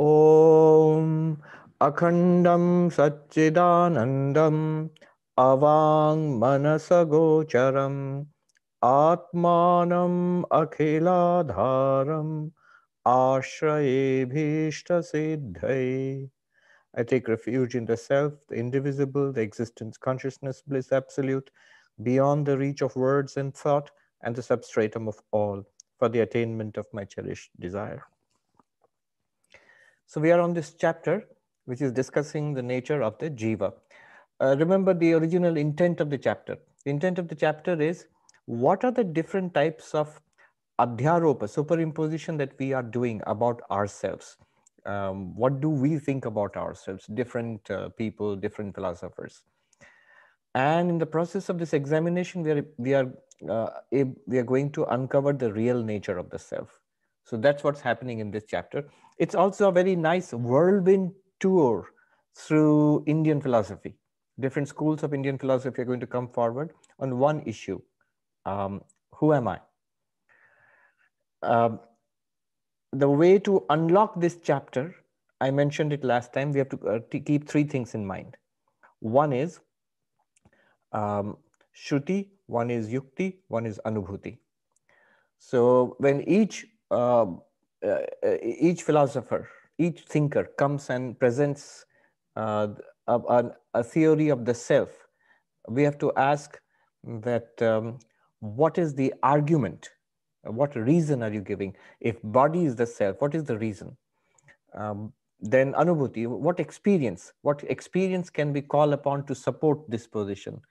ॐ अखण्डं सच्चिदानन्दम् अवाङ्मनसगोचरम् आत्मानम् अखिलाधारम् आश्रयेभीष्टसिद्धये I take refuge in the self, the indivisible, the existence, consciousness, bliss, absolute, beyond the reach of words and thought, and the substratum of all, for the attainment of my cherished desire. So we are on this chapter, which is discussing the nature of the jiva. Uh, remember the original intent of the chapter. The intent of the chapter is what are the different types of adhyaropa, superimposition that we are doing about ourselves? Um, what do we think about ourselves? Different uh, people, different philosophers. And in the process of this examination, we are, we, are, uh, we are going to uncover the real nature of the self. So that's what's happening in this chapter. It's also a very nice whirlwind tour through Indian philosophy. Different schools of Indian philosophy are going to come forward on one issue. Um, who am I? Um, the way to unlock this chapter, I mentioned it last time, we have to, uh, to keep three things in mind. One is um, Shruti, one is Yukti, one is Anubhuti. So when each uh, uh, each philosopher, each thinker comes and presents uh, a, a, theory of the self, we have to ask that um, what is the argument? What reason are you giving? If body is the self, what is the reason? Um, then anubhuti, what experience? What experience can be called upon to support this position?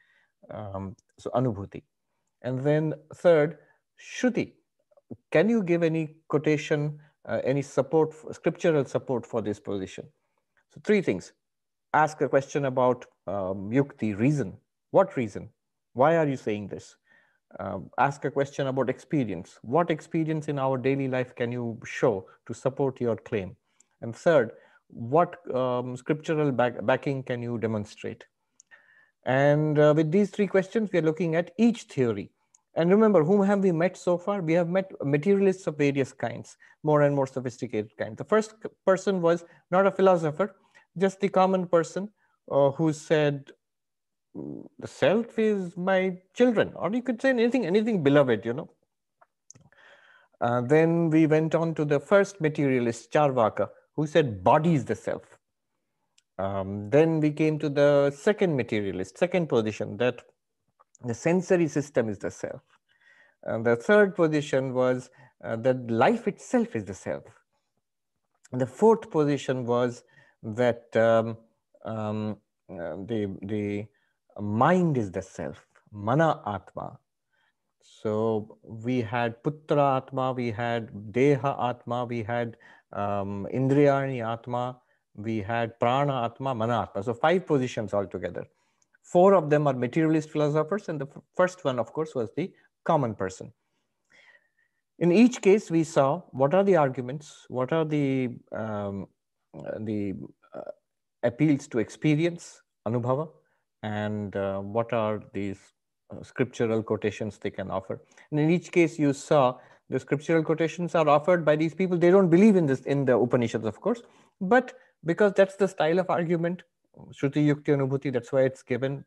Um, so anubhuti. And then third, shruti. Can you give any quotation uh, any support, scriptural support for this position. So three things. Ask a question about um, yukti, reason. What reason? Why are you saying this? Um, ask a question about experience. What experience in our daily life can you show to support your claim? And third, what um, scriptural back backing can you demonstrate? And uh, with these three questions, we are looking at each theory and remember, whom have we met so far? We have met materialists of various kinds, more and more sophisticated kinds. The first person was not a philosopher, just the common person uh, who said, mm, the self is my children, or you could say anything, anything beloved, you know. Uh, then we went on to the first materialist, Charvaka, who said body is the self. Um, then we came to the second materialist, second position, that the sensory system is the self. And the third position was uh, that life itself is the self. And the fourth position was that um, um, uh, the, the mind is the self, mana atma. So we had putra atma, we had deha atma, we had um, indriyani atma, we had prana atma, mana atma. So five positions altogether. Four of them are materialist philosophers, and the first one, of course, was the common person. In each case, we saw what are the arguments, what are the, um, the uh, appeals to experience, anubhava, and uh, what are these uh, scriptural quotations they can offer. And in each case, you saw the scriptural quotations are offered by these people. They don't believe in this in the Upanishads, of course, but because that's the style of argument, Shruti Yukti Anubhuti, that's why it's given.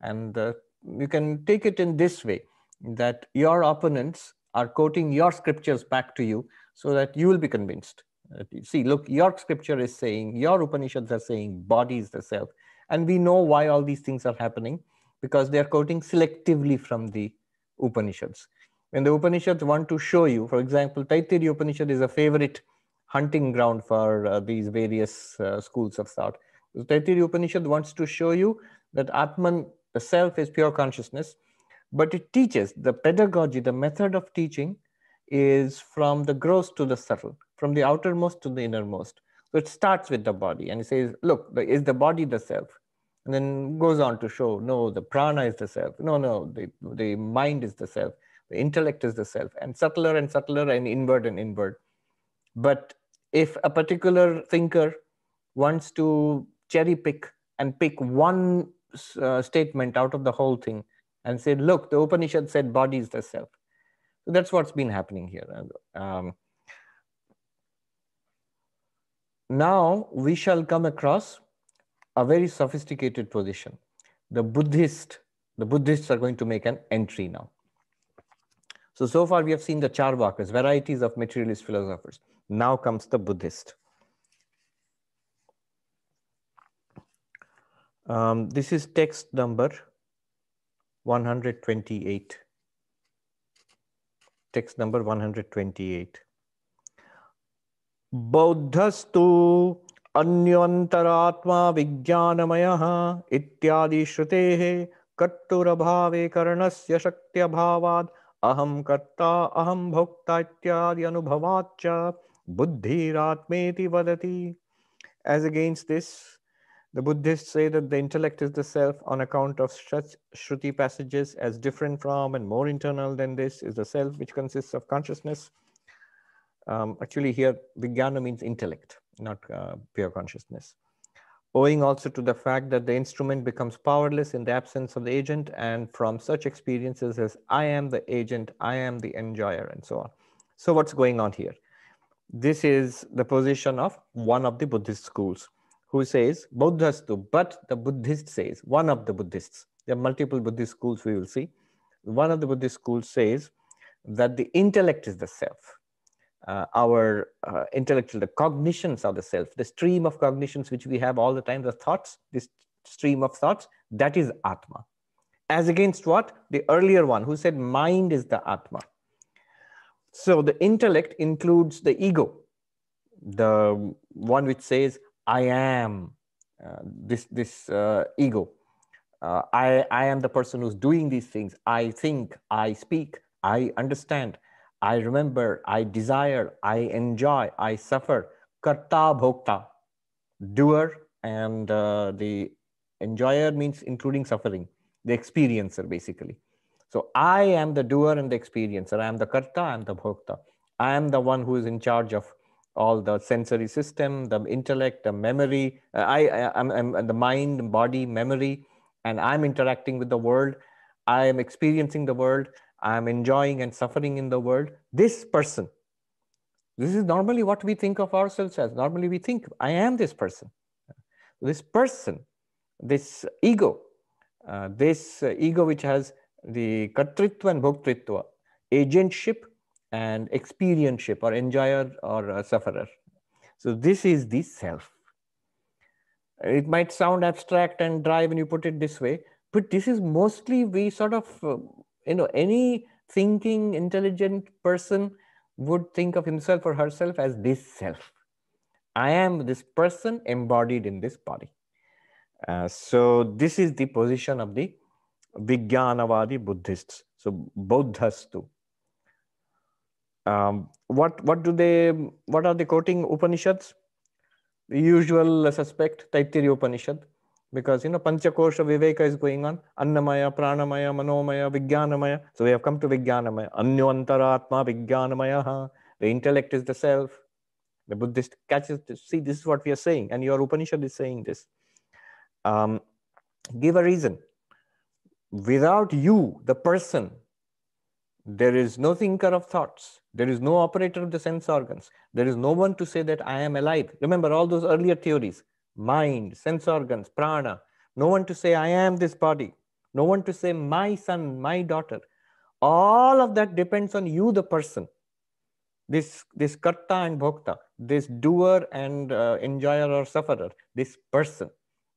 And uh, you can take it in this way that your opponents are quoting your scriptures back to you so that you will be convinced. Uh, see, look, your scripture is saying, your Upanishads are saying, body is the self. And we know why all these things are happening because they are quoting selectively from the Upanishads. When the Upanishads want to show you, for example, Taittiriya Upanishad is a favorite hunting ground for uh, these various uh, schools of thought the Taittiriya Upanishad wants to show you that Atman, the self, is pure consciousness, but it teaches the pedagogy, the method of teaching is from the gross to the subtle, from the outermost to the innermost. So it starts with the body and it says, look, is the body the self? And then goes on to show, no, the prana is the self. No, no, the, the mind is the self. The intellect is the self. And subtler and subtler and inward and inward. But if a particular thinker wants to cherry pick and pick one uh, statement out of the whole thing and say, look, the Upanishad said body is the self. So that's what's been happening here. Um, now we shall come across a very sophisticated position. The Buddhist, the Buddhists are going to make an entry now. So, so far we have seen the Charvakas, varieties of materialist philosophers. Now comes the Buddhist. Um, this is text number 128. Text number 128. बौद्धस्तु अन्योन्तरात्मा विज्ञानमयः इत्यादि श्रुतेः कर्तुरभावे करणस्य शक्त्यभावात् अहं कर्ता अहं भोक्ता इत्यादि अनुभवाच्च बुद्धिरात्मेति वदति as against this the buddhists say that the intellect is the self on account of such shruti passages as different from and more internal than this is the self which consists of consciousness um, actually, here Vijnana means intellect, not uh, pure consciousness. Owing also to the fact that the instrument becomes powerless in the absence of the agent, and from such experiences as I am the agent, I am the enjoyer, and so on. So, what's going on here? This is the position of one of the Buddhist schools who says, Buddhastu, but the Buddhist says, one of the Buddhists, there are multiple Buddhist schools we will see. One of the Buddhist schools says that the intellect is the self uh, our uh, intellectual, the cognitions are the self, the stream of cognitions which we have all the time, the thoughts, this stream of thoughts, that is Atma. As against what? The earlier one who said mind is the Atma. So the intellect includes the ego, the one which says, I am uh, this, this uh, ego. Uh, I, I am the person who's doing these things. I think, I speak, I understand. I remember, I desire, I enjoy, I suffer. Karta bhokta, doer, and uh, the enjoyer means including suffering, the experiencer basically. So I am the doer and the experiencer. I am the karta, I am the bhokta. I am the one who is in charge of all the sensory system, the intellect, the memory. Uh, I, I am I'm the mind, body, memory, and I'm interacting with the world. I am experiencing the world. I'm enjoying and suffering in the world. This person, this is normally what we think of ourselves as. Normally we think, I am this person. This person, this ego, uh, this ego which has the kartritva and bhoktritva, agentship and experientship or enjoyer or sufferer. So this is the self. It might sound abstract and dry when you put it this way, but this is mostly we sort of uh, you know any thinking intelligent person would think of himself or herself as this self i am this person embodied in this body uh, so this is the position of the vijnanavadi buddhists so buddhastu um, what what do they what are they quoting upanishads? The usual suspect taittiriya upanishad. Because you know panchakosha viveka is going on. Annamaya pranamaya manomaya vijnanamaya. So we have come to vijnanamaya. Anyantaratma vijnanamaya the intellect is the self. The buddhist catches this. see this is what we are saying. And your upanishad is saying this. Um, give a reason. Without you the person there is no thinker of thoughts there is no operator of the sense organs there is no one to say that i am alive remember all those earlier theories mind, sense organs, prana. No one to say, I am this body. No one to say, my son, my daughter. All of that depends on you, the person. This, this karta and bhokta, this doer and uh, enjoyer or sufferer, this person.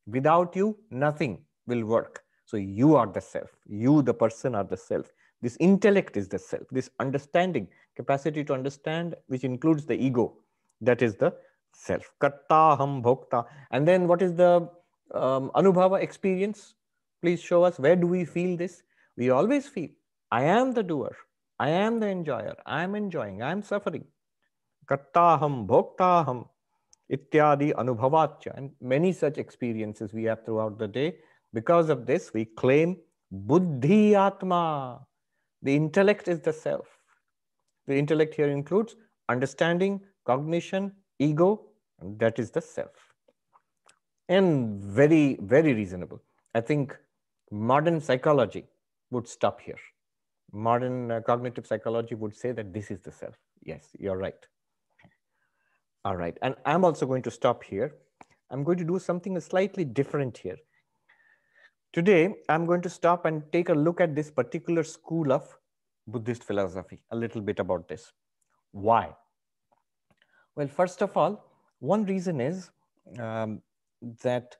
Without you, nothing will work. So you are the self. You, the person, are the self. This intellect is the self. This understanding, capacity to understand, which includes the ego, that is the self. Kartaham bhokta. And then what is the um, anubhava experience? Please show us where do we feel this? We always feel, I am the doer. I am the enjoyer. I am enjoying. I am suffering. Kartaham, bhoktaham, ityadi anubhavacha. And many such experiences we have throughout the day. Because of this, we claim buddhi atma. The intellect is the self. The intellect here includes understanding, cognition, ego, and that is the self. And very, very reasonable. I think modern psychology would stop here. Modern uh, cognitive psychology would say that this is the self. Yes, you're right. All right. And I'm also going to stop here. I'm going to do something slightly different here. Today, I'm going to stop and take a look at this particular school of Buddhist philosophy, a little bit about this. Why? Well, first of all, one reason is um, that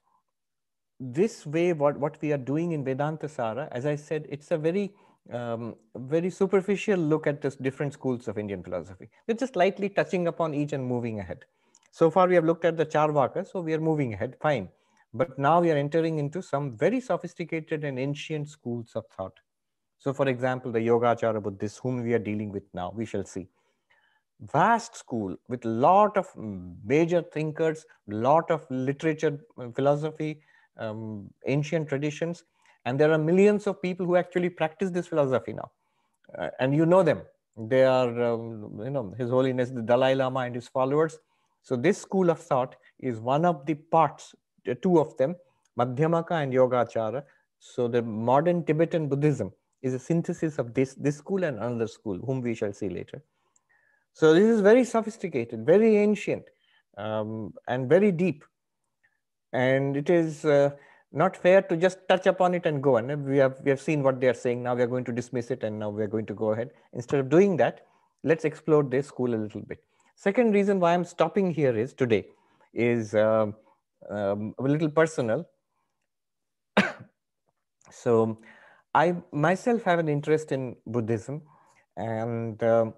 this way, what, what we are doing in Vedanta Sara, as I said, it's a very um, very superficial look at the different schools of Indian philosophy. We're just lightly touching upon each and moving ahead. So far, we have looked at the Charvaka, so we are moving ahead, fine. But now we are entering into some very sophisticated and ancient schools of thought. So, for example, the Yogacara Buddhists, whom we are dealing with now, we shall see. Vast school with lot of major thinkers, lot of literature, philosophy, um, ancient traditions, and there are millions of people who actually practice this philosophy now. Uh, and you know them. They are, um, you know, His Holiness the Dalai Lama and his followers. So this school of thought is one of the parts, two of them, Madhyamaka and Yogacara. So the modern Tibetan Buddhism is a synthesis of this, this school and another school, whom we shall see later. So this is very sophisticated, very ancient, um, and very deep. And it is uh, not fair to just touch upon it and go. on. we have we have seen what they are saying. Now we are going to dismiss it, and now we are going to go ahead. Instead of doing that, let's explore this school a little bit. Second reason why I'm stopping here is today is um, um, a little personal. so, I myself have an interest in Buddhism and uh,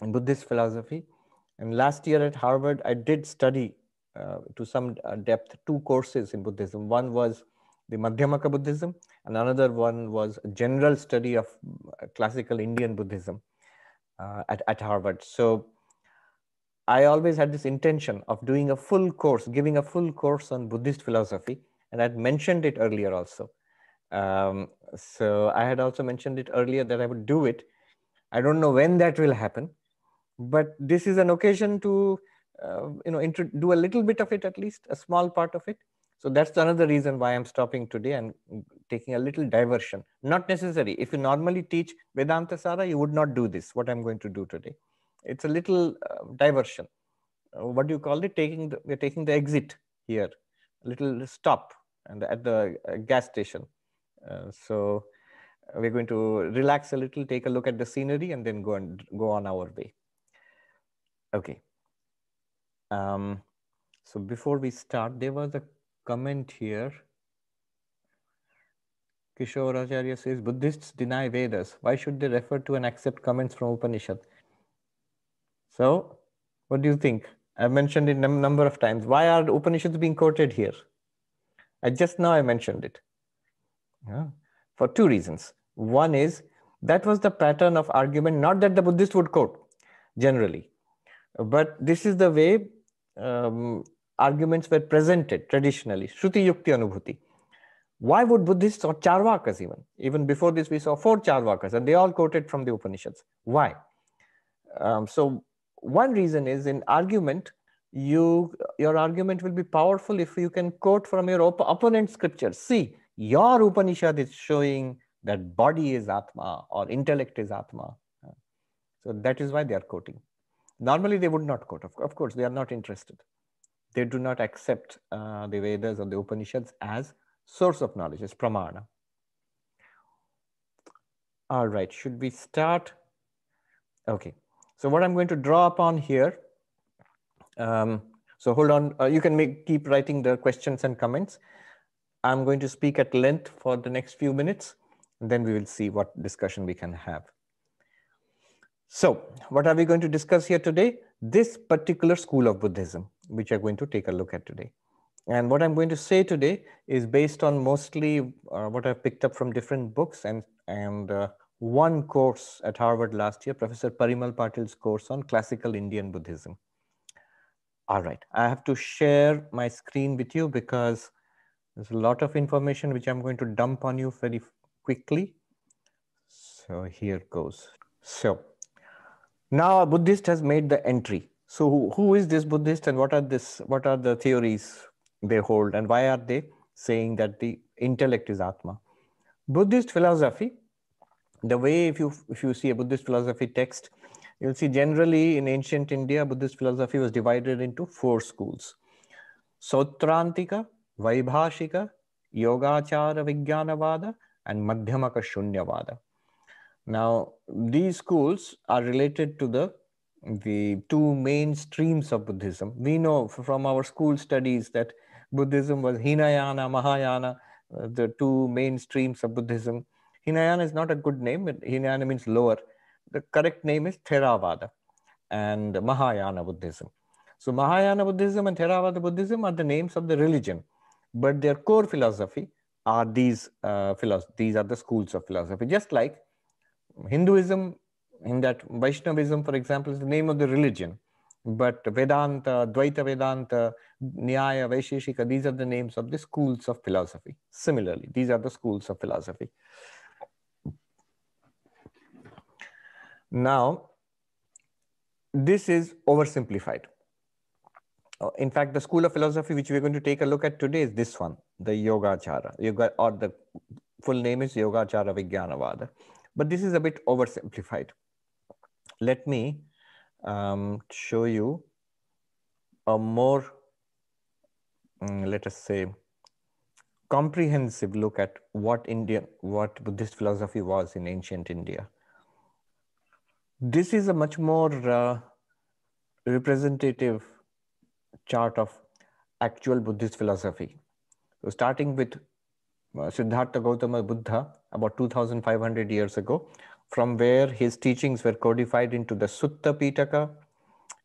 Buddhist philosophy. And last year at Harvard, I did study uh, to some uh, depth two courses in Buddhism. One was the Madhyamaka Buddhism, and another one was a general study of uh, classical Indian Buddhism uh, at, at Harvard. So I always had this intention of doing a full course, giving a full course on Buddhist philosophy, and I'd mentioned it earlier also. Um, so I had also mentioned it earlier that I would do it. I don't know when that will happen, but this is an occasion to uh, you know, do a little bit of it at least, a small part of it. So that's another reason why I'm stopping today and taking a little diversion. Not necessary. If you normally teach Vedanta Sara, you would not do this, what I'm going to do today. It's a little uh, diversion. Uh, what do you call it? Taking the, we're taking the exit here, a little stop and at the uh, gas station. Uh, so we're going to relax a little, take a look at the scenery and then go and go on our way. Okay. Um, so before we start, there was a comment here. Kishore Acharya says, Buddhists deny Vedas. Why should they refer to and accept comments from Upanishad? So, what do you think? I've mentioned it a number of times. Why are the Upanishads being quoted here? I just now I mentioned it. Yeah. For two reasons. One is that was the pattern of argument, not that the Buddhist would quote generally, but this is the way um, arguments were presented traditionally, Shruti Yukti Anubhuti. Why would Buddhists or Charvakas even? Even before this, we saw four Charvakas, and they all quoted from the Upanishads. Why? Um, so one reason is in argument, you your argument will be powerful if you can quote from your op- opponent's scriptures. See, your Upanishad is showing that body is Atma or intellect is Atma. So that is why they are quoting. Normally, they would not quote. Of, course, they are not interested. They do not accept uh, the Vedas or the Upanishads as source of knowledge, as pramana. All right, should we start? Okay, so what I'm going to draw upon here, um, so hold on, uh, you can make, keep writing the questions and comments. I'm going to speak at length for the next few minutes, and then we will see what discussion we can have. So what are we going to discuss here today? This particular school of Buddhism, which I'm going to take a look at today. And what I'm going to say today is based on mostly uh, what I've picked up from different books and, and uh, one course at Harvard last year, Professor Parimal Patil's course on classical Indian Buddhism. All right, I have to share my screen with you because there's a lot of information which I'm going to dump on you very quickly. So here goes. So now a Buddhist has made the entry. So who, who is this Buddhist and what are this what are the theories they hold and why are they saying that the intellect is Atma? Buddhist philosophy, the way if you if you see a Buddhist philosophy text, You'll see generally in ancient India, Buddhist philosophy was divided into four schools. Sautrantika, Vaibhashika, Yogachara Vijnanavada, and Madhyamaka Shunyavada. Now, these schools are related to the the two main streams of Buddhism. We know from our school studies that Buddhism was Hinayana, Mahayana, uh, the two main streams of Buddhism. Hinayana is not a good name. Hinayana means lower. The correct name is Theravada and Mahayana Buddhism. So Mahayana Buddhism and Theravada Buddhism are the names of the religion, but their core philosophy are these uh, philosophy. These are the schools of philosophy. Just like Hinduism, in that Vaishnavism, for example, is the name of the religion, but Vedanta, Dvaita Vedanta, Nyaya, Vaisheshika, these are the names of the schools of philosophy. Similarly, these are the schools of philosophy. Now, this is oversimplified. Uh, in fact, the school of philosophy which we're going to take a look at today is this one, the Yogacara, Yoga, or the full name is Yogacara Vijnanavada. But this is a bit oversimplified. Let me um, show you a more, um, let us say, comprehensive look at what Indian, what Buddhist philosophy was in ancient India. This is a much more uh, representative chart of actual Buddhist philosophy. So starting with uh, Siddhartha Gautama Buddha about 2500 years ago, from where his teachings were codified into the Sutta Pitaka,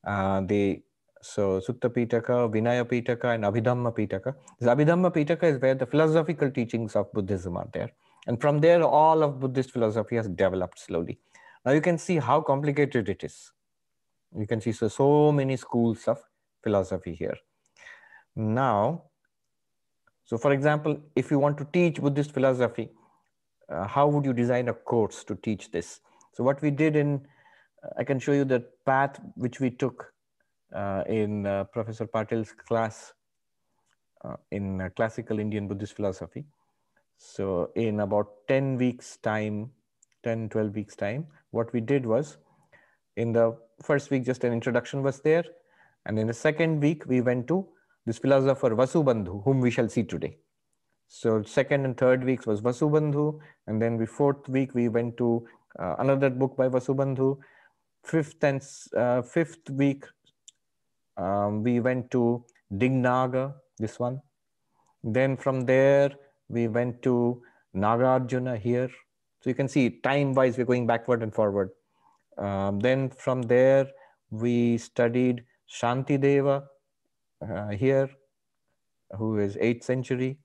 uh, the so Sutta Pitaka, Vinaya Pitaka, and Abhidhamma Pitaka. This Abhidhamma Pitaka is where the philosophical teachings of Buddhism are there. And from there, all of Buddhist philosophy has developed slowly. Now you can see how complicated it is. You can see so, so many schools of philosophy here. Now, so for example, if you want to teach Buddhist philosophy, uh, how would you design a course to teach this? So what we did in, uh, I can show you the path which we took uh, in uh, Professor Patil's class uh, in uh, classical Indian Buddhist philosophy. So in about 10 weeks time, 10, 12 weeks time, what we did was in the first week, just an introduction was there. And in the second week, we went to this philosopher Vasubandhu, whom we shall see today. So second and third weeks was Vasubandhu. And then the fourth week, we went to uh, another book by Vasubandhu. Fifth and uh, fifth week, um, we went to Dignaga, this one. Then from there, we went to Nagarjuna here. So you can see time-wise, we're going backward and forward. Um, then from there, we studied Shantideva uh, here, who is 8th century.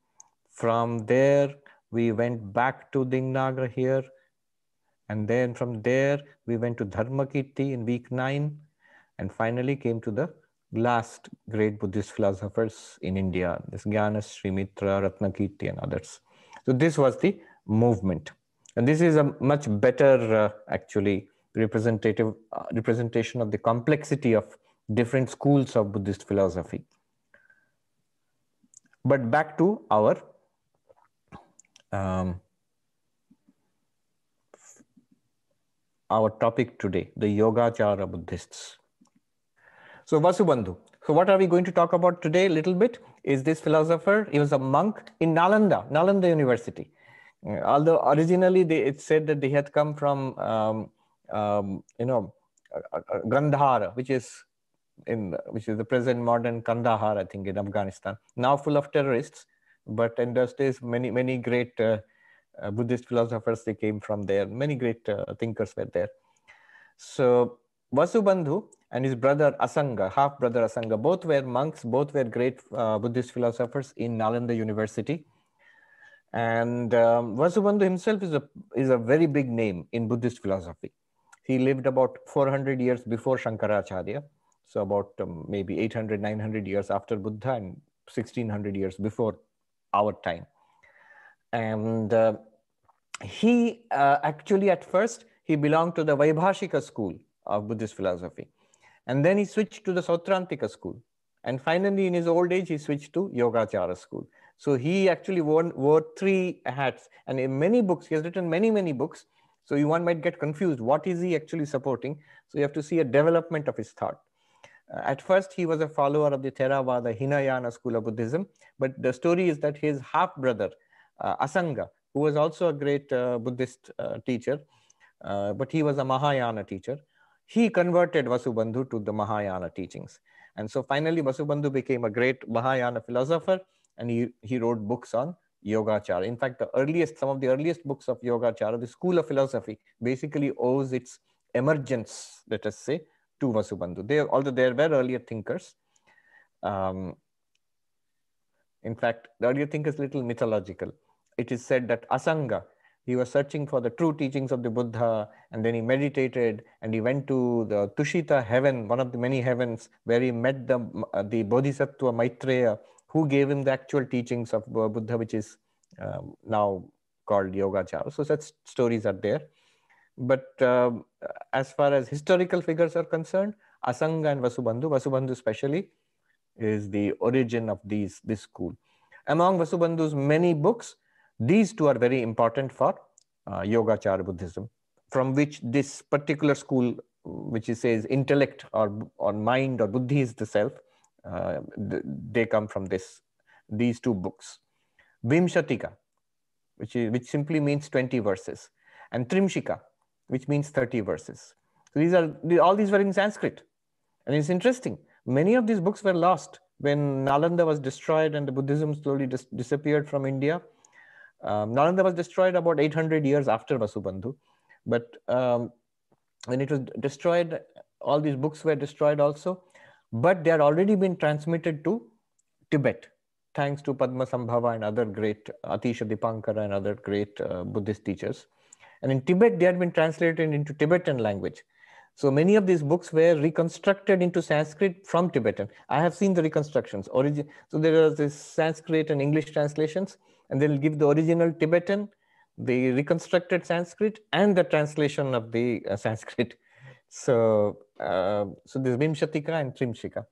From there, we went back to Dignaga here. And then from there, we went to Dharmakirti in week 9. And finally came to the last great Buddhist philosophers in India, this Jnanasrimitra, Ratnakirti and others. So this was the movement. And this is a much better, uh, actually, representative uh, representation of the complexity of different schools of Buddhist philosophy. But back to our um, our topic today, the Yogacara Buddhists. So Vasubandhu. So what are we going to talk about today a little bit is this philosopher, he was a monk in Nalanda, Nalanda University. Uh, although originally they, it said that they had come from, um, um, you know, uh, uh, Gandhara, which is in which is the present modern Kandahar, I think, in Afghanistan. Now full of terrorists, but in those days, many many great uh, uh, Buddhist philosophers they came from there. Many great uh, thinkers were there. So Vasubandhu and his brother Asanga, half brother Asanga, both were monks. Both were great uh, Buddhist philosophers in Nalanda University. And um, Vasubandhu himself is a is a very big name in Buddhist philosophy. He lived about 400 years before Shankaracharya so about um, maybe 800, 900 years after Buddha and 1600 years before our time. And uh, he uh, actually at first, he belonged to the Vaibhashika school of Buddhist philosophy. And then he switched to the Sautrantika school. And finally, in his old age, he switched to Yogacara school. So he actually wore, wore three hats. And in many books, he has written many, many books. So you one might get confused. What is he actually supporting? So you have to see a development of his thought. Uh, at first, he was a follower of the Theravada Hinayana school of Buddhism, but the story is that his half brother, uh, Asanga, who was also a great uh, Buddhist uh, teacher, uh, but he was a Mahayana teacher, he converted Vasubandhu to the Mahayana teachings. And so finally, Vasubandhu became a great Mahayana philosopher and he, he wrote books on Yogacara. In fact, the earliest, some of the earliest books of Yogacara, the school of philosophy, basically owes its emergence, let us say, to Vasubandhu. They, although there were earlier thinkers, um, in fact, the earlier thinkers little mythological. It is said that Asanga, he was searching for the true teachings of the Buddha, and then he meditated, and he went to the Tushita heaven, one of the many heavens, where he met the, uh, the Bodhisattva Maitreya, who gave him the actual teachings of Buddha, which is um, now called Yogacara. So such stories are there. But um, as far as historical figures are concerned, Asanga and Vasubandhu, Vasubandhu especially, is the origin of these this school. Among Vasubandhu's many books, these two are very important for uh, Yogacara Buddhism, from which this particular school, which he says intellect or, or mind or buddhi is the self, uh, they come from this these two books. Vimshatika, which, is, which simply means 20 verses, and Trimshika, which means 30 verses. So these are all these were in Sanskrit. And it's interesting. Many of these books were lost when Nalanda was destroyed and the Buddhism slowly dis disappeared from India. Um, Nalanda was destroyed about 800 years after Vasubandhu. But um, when it was destroyed, all these books were destroyed also. But they had already been transmitted to Tibet, thanks to Padma Sambhava and other great, Atisha Dipankara and other great uh, Buddhist teachers. And in Tibet, they had been translated into Tibetan language. So many of these books were reconstructed into Sanskrit from Tibetan. I have seen the reconstructions. So there are this Sanskrit and English translations, and they'll give the original Tibetan, the reconstructed Sanskrit, and the translation of the uh, Sanskrit. So, uh, so there's Vimshatika and Trimshika.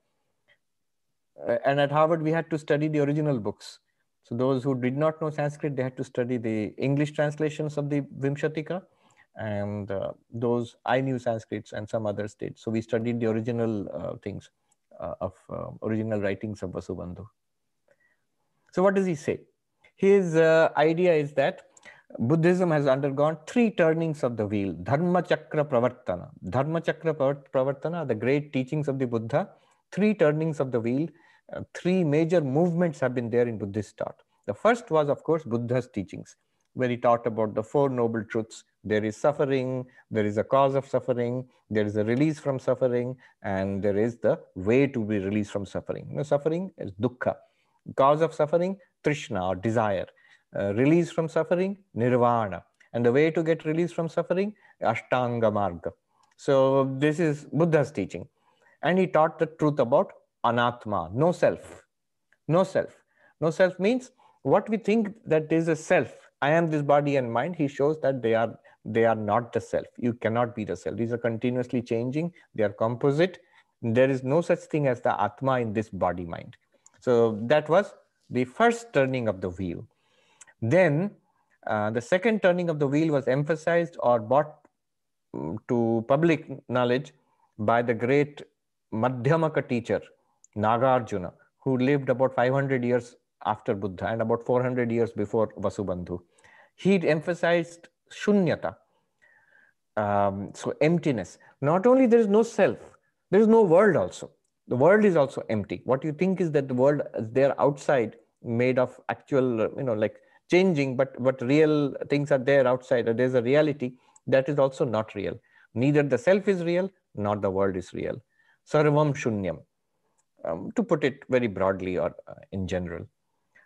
Uh, and at Harvard, we had to study the original books. So those who did not know Sanskrit, they had to study the English translations of the Vimshatika and uh, those I knew Sanskrits and some other states. So we studied the original uh, things uh, of uh, original writings of Vasubandhu. So what does he say? His idea is that Buddhism has undergone three turnings of the wheel. Dharma Chakra Pravartana. Dharma Chakra Pravartana, the great teachings of the Buddha, three turnings of the wheel, uh, three major movements have been there in Buddhist thought. The first was, of course, Buddha's teachings where he taught about the Four Noble Truths. There is suffering, there is a cause of suffering, there is a release from suffering, and there is the way to be released from suffering. You know, suffering is dukkha. Cause of suffering, trishna or desire. Uh, release from suffering, nirvana. And the way to get release from suffering, ashtanga marga. So this is Buddha's teaching. And he taught the truth about anatma, no self. No self. No self means what we think that is a self I am this body and mind, he shows that they are they are not the self. You cannot be the self. These are continuously changing. They are composite. There is no such thing as the Atma in this body mind. So that was the first turning of the wheel. Then uh, the second turning of the wheel was emphasized or brought mm, to public knowledge by the great Madhyamaka teacher, Nagarjuna, who lived about 500 years after Buddha and about 400 years before Vasubandhu he emphasized shunyata, um, so emptiness. Not only there is no self, there is no world also. The world is also empty. What you think is that the world is there outside, made of actual, you know, like changing, but but real things are there outside. There's a reality that is also not real. Neither the self is real, nor the world is real. Sarvam shunyam, um, to put it very broadly or uh, in general.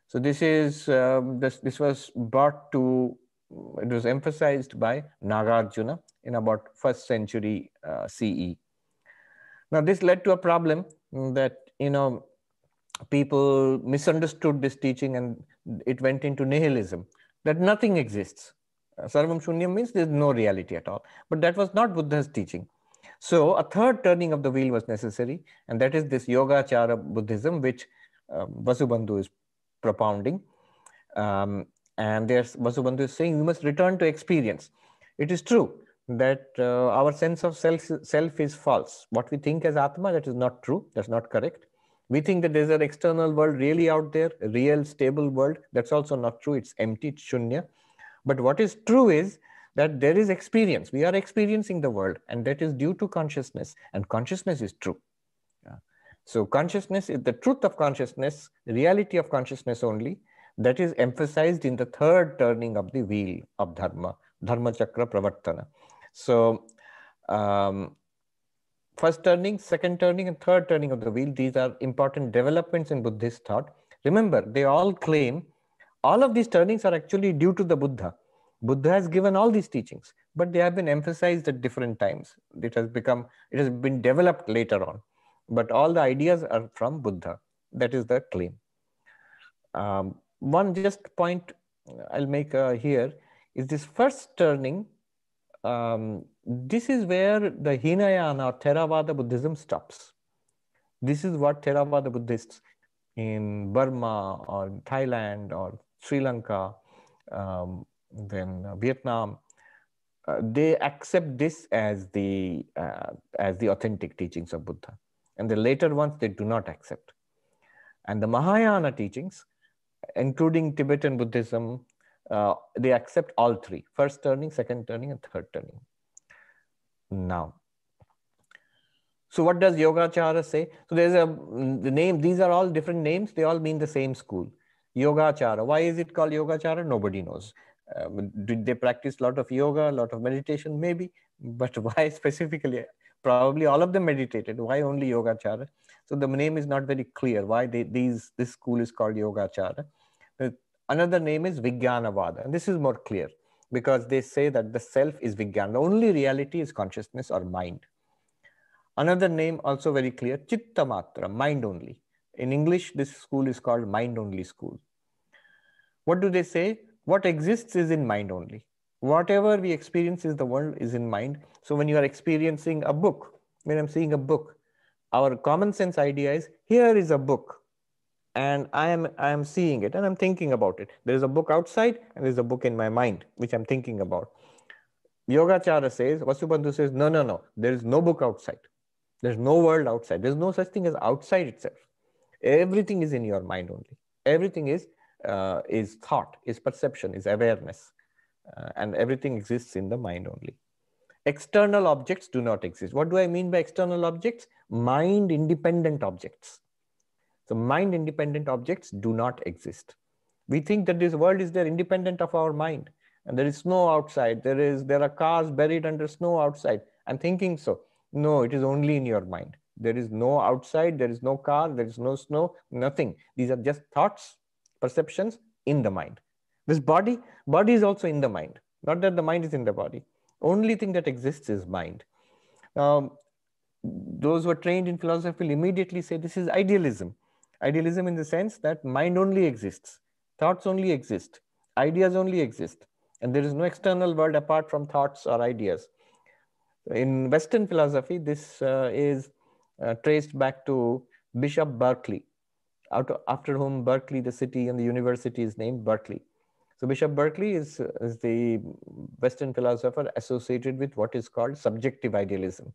So this is um, this this was brought to it was emphasized by Nagarjuna in about first century uh, CE. Now this led to a problem that you know people misunderstood this teaching and it went into nihilism that nothing exists. Uh, Sarvam Shunyam means there's no reality at all. But that was not Buddha's teaching. So a third turning of the wheel was necessary, and that is this Yogacara Buddhism, which um, Vasubandhu is propounding. Um, and there's Vasubandhu is saying we must return to experience. It is true that uh, our sense of self, self is false. What we think as Atma, that is not true. That's not correct. We think that there's an external world really out there, a real stable world. That's also not true. It's empty, it's shunya. But what is true is that there is experience. We are experiencing the world, and that is due to consciousness. And consciousness is true. Yeah. So, consciousness is the truth of consciousness, reality of consciousness only, that is emphasized in the third turning of the wheel of Dharma, Dharma Chakra Pravartana. So, um, first turning, second turning, and third turning of the wheel, these are important developments in Buddhist thought. Remember, they all claim all of these turnings are actually due to the Buddha. Buddha has given all these teachings, but they have been emphasized at different times. It has become, it has been developed later on. But all the ideas are from Buddha. That is the claim. Um, one just point I'll make uh, here is this first turning. Um, this is where the Hinayana or Theravada Buddhism stops. This is what Theravada Buddhists in Burma or Thailand or Sri Lanka, um, then Vietnam, uh, they accept this as the uh, as the authentic teachings of Buddha, and the later ones they do not accept. And the Mahayana teachings including Tibetan Buddhism, uh, they accept all three first turning, second turning, and third turning. Now, so what does Yogacara say? So there's a the name, these are all different names, they all mean the same school. Yogacara. Why is it called Yogacara? Nobody knows. Uh, did they practice a lot of yoga, a lot of meditation? Maybe. But why specifically? Probably all of them meditated. Why only Yogacara? So the name is not very clear why they, these this school is called Yogacara. Another name is Vijnanavada, and this is more clear because they say that the self is Vijnana. The only reality is consciousness or mind. Another name also very clear, Chitta Matra, mind only. In English, this school is called mind only school. What do they say? What exists is in mind only. Whatever we experience is the world is in mind. So when you are experiencing a book, when I'm seeing a book, our common sense idea is here is a book and I am I am seeing it and I'm thinking about it. There is a book outside and there's a book in my mind which I'm thinking about. Yogacara says, Vasubandhu says, no, no, no. There is no book outside. There's no world outside. There's no such thing as outside itself. Everything is in your mind only. Everything is uh, is thought, is perception, is awareness, uh, and everything exists in the mind only. External objects do not exist. What do I mean by external objects? Mind independent objects so mind independent objects do not exist. We think that this world is there independent of our mind and there is snow outside. There is there are cars buried under snow outside. I'm thinking so. No, it is only in your mind. There is no outside, there is no car, there is no snow, nothing. These are just thoughts, perceptions in the mind. This body, body is also in the mind. Not that the mind is in the body. Only thing that exists is mind. Um, those who are trained in philosophy will immediately say this is idealism Idealism in the sense that mind only exists, thoughts only exist, ideas only exist, and there is no external world apart from thoughts or ideas. In Western philosophy, this uh, is uh, traced back to Bishop Berkeley, after whom Berkeley, the city and the university, is named Berkeley. So Bishop Berkeley is, is the Western philosopher associated with what is called subjective idealism.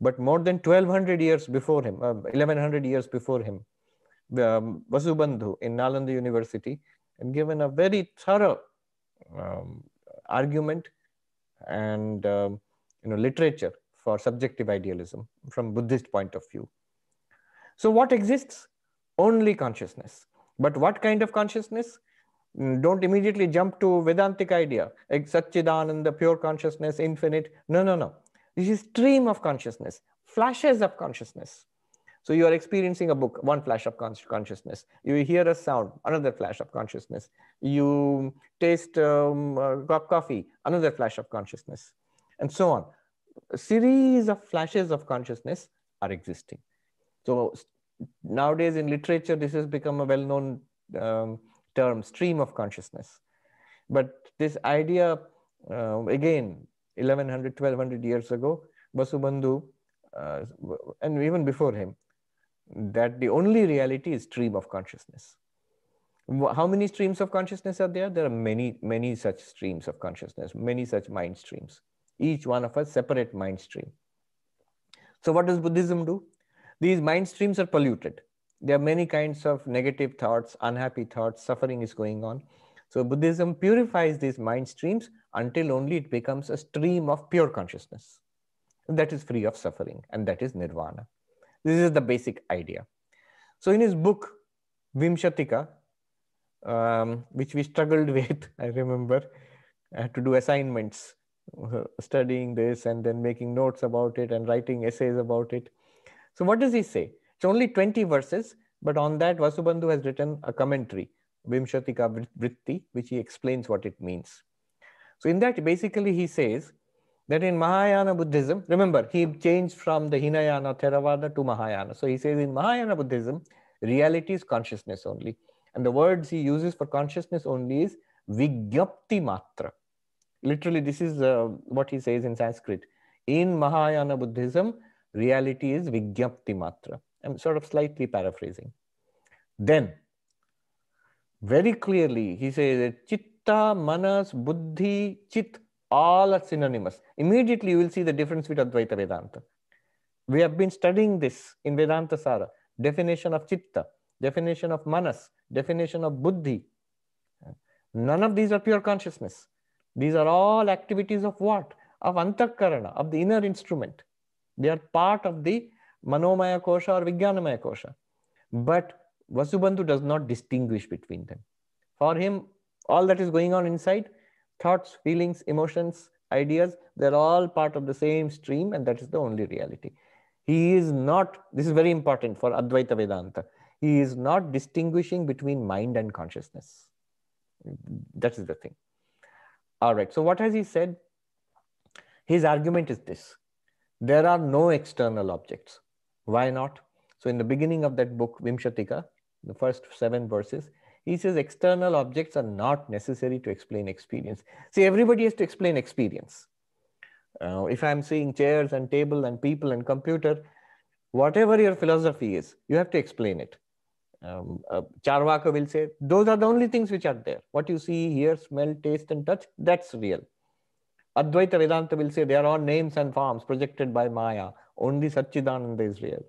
But more than 1200 years before him, uh, 1100 years before him, um, Vasubandhu in Nalanda University and given a very thorough um, argument and um, you know literature for subjective idealism from Buddhist point of view. So what exists? Only consciousness. But what kind of consciousness? Mm, don't immediately jump to Vedantic idea, like Satchidananda, pure consciousness, infinite. No, no, no. This is stream of consciousness, flashes of consciousness. So you are experiencing a book, one flash of consciousness. You hear a sound, another flash of consciousness. You taste um, uh, coffee, another flash of consciousness, and so on. A series of flashes of consciousness are existing. So nowadays in literature, this has become a well-known um, term, stream of consciousness. But this idea, uh, again, 1100, 1200 years ago, Vasubandhu, uh, and even before him, that the only reality is stream of consciousness. How many streams of consciousness are there? There are many, many such streams of consciousness, many such mind streams. Each one of us separate mind stream. So what does Buddhism do? These mind streams are polluted. There are many kinds of negative thoughts, unhappy thoughts, suffering is going on. So Buddhism purifies these mind streams until only it becomes a stream of pure consciousness that is free of suffering, and that is nirvana. This is the basic idea. So in his book, Vimshatika, um, which we struggled with, I remember, I had to do assignments, studying this and then making notes about it and writing essays about it. So what does he say? It's only 20 verses, but on that Vasubandhu has written a commentary, Vimshatika Vritti, which he explains what it means. So in that, basically he says that in Mahayana Buddhism, remember, he changed from the Hinayana Theravada to Mahayana. So he says in Mahayana Buddhism, reality is consciousness only. And the words he uses for consciousness only is Vigyapti Matra. Literally, this is uh, what he says in Sanskrit. In Mahayana Buddhism, reality is Vigyapti Matra. I'm sort of slightly paraphrasing. Then, very clearly, he says that Chitta, Manas, Buddhi, Chit all are synonymous. Immediately you will see the difference with Advaita Vedanta. We have been studying this in Vedanta Sara. Definition of Chitta, definition of Manas, definition of Buddhi. None of these are pure consciousness. These are all activities of what? Of Antakarana, of the inner instrument. They are part of the Manomaya Kosha or Vijnanamaya Kosha. But Vasubandhu does not distinguish between them. For him, all that is going on inside thoughts, feelings, emotions, ideas, they're all part of the same stream, and that is the only reality. He is not, this is very important for Advaita Vedanta, he is not distinguishing between mind and consciousness. That is the thing. All right, so what has he said? His argument is this there are no external objects. Why not? So, in the beginning of that book, Vimshatika, the first seven verses, he says external objects are not necessary to explain experience. See, everybody has to explain experience. Uh, if I'm seeing chairs and table and people and computer, whatever your philosophy is, you have to explain it. Um, uh, Charvaka will say, those are the only things which are there. What you see, hear, smell, taste, and touch, that's real. Advaita Vedanta will say they are all names and forms projected by Maya. Only Satchidananda is real.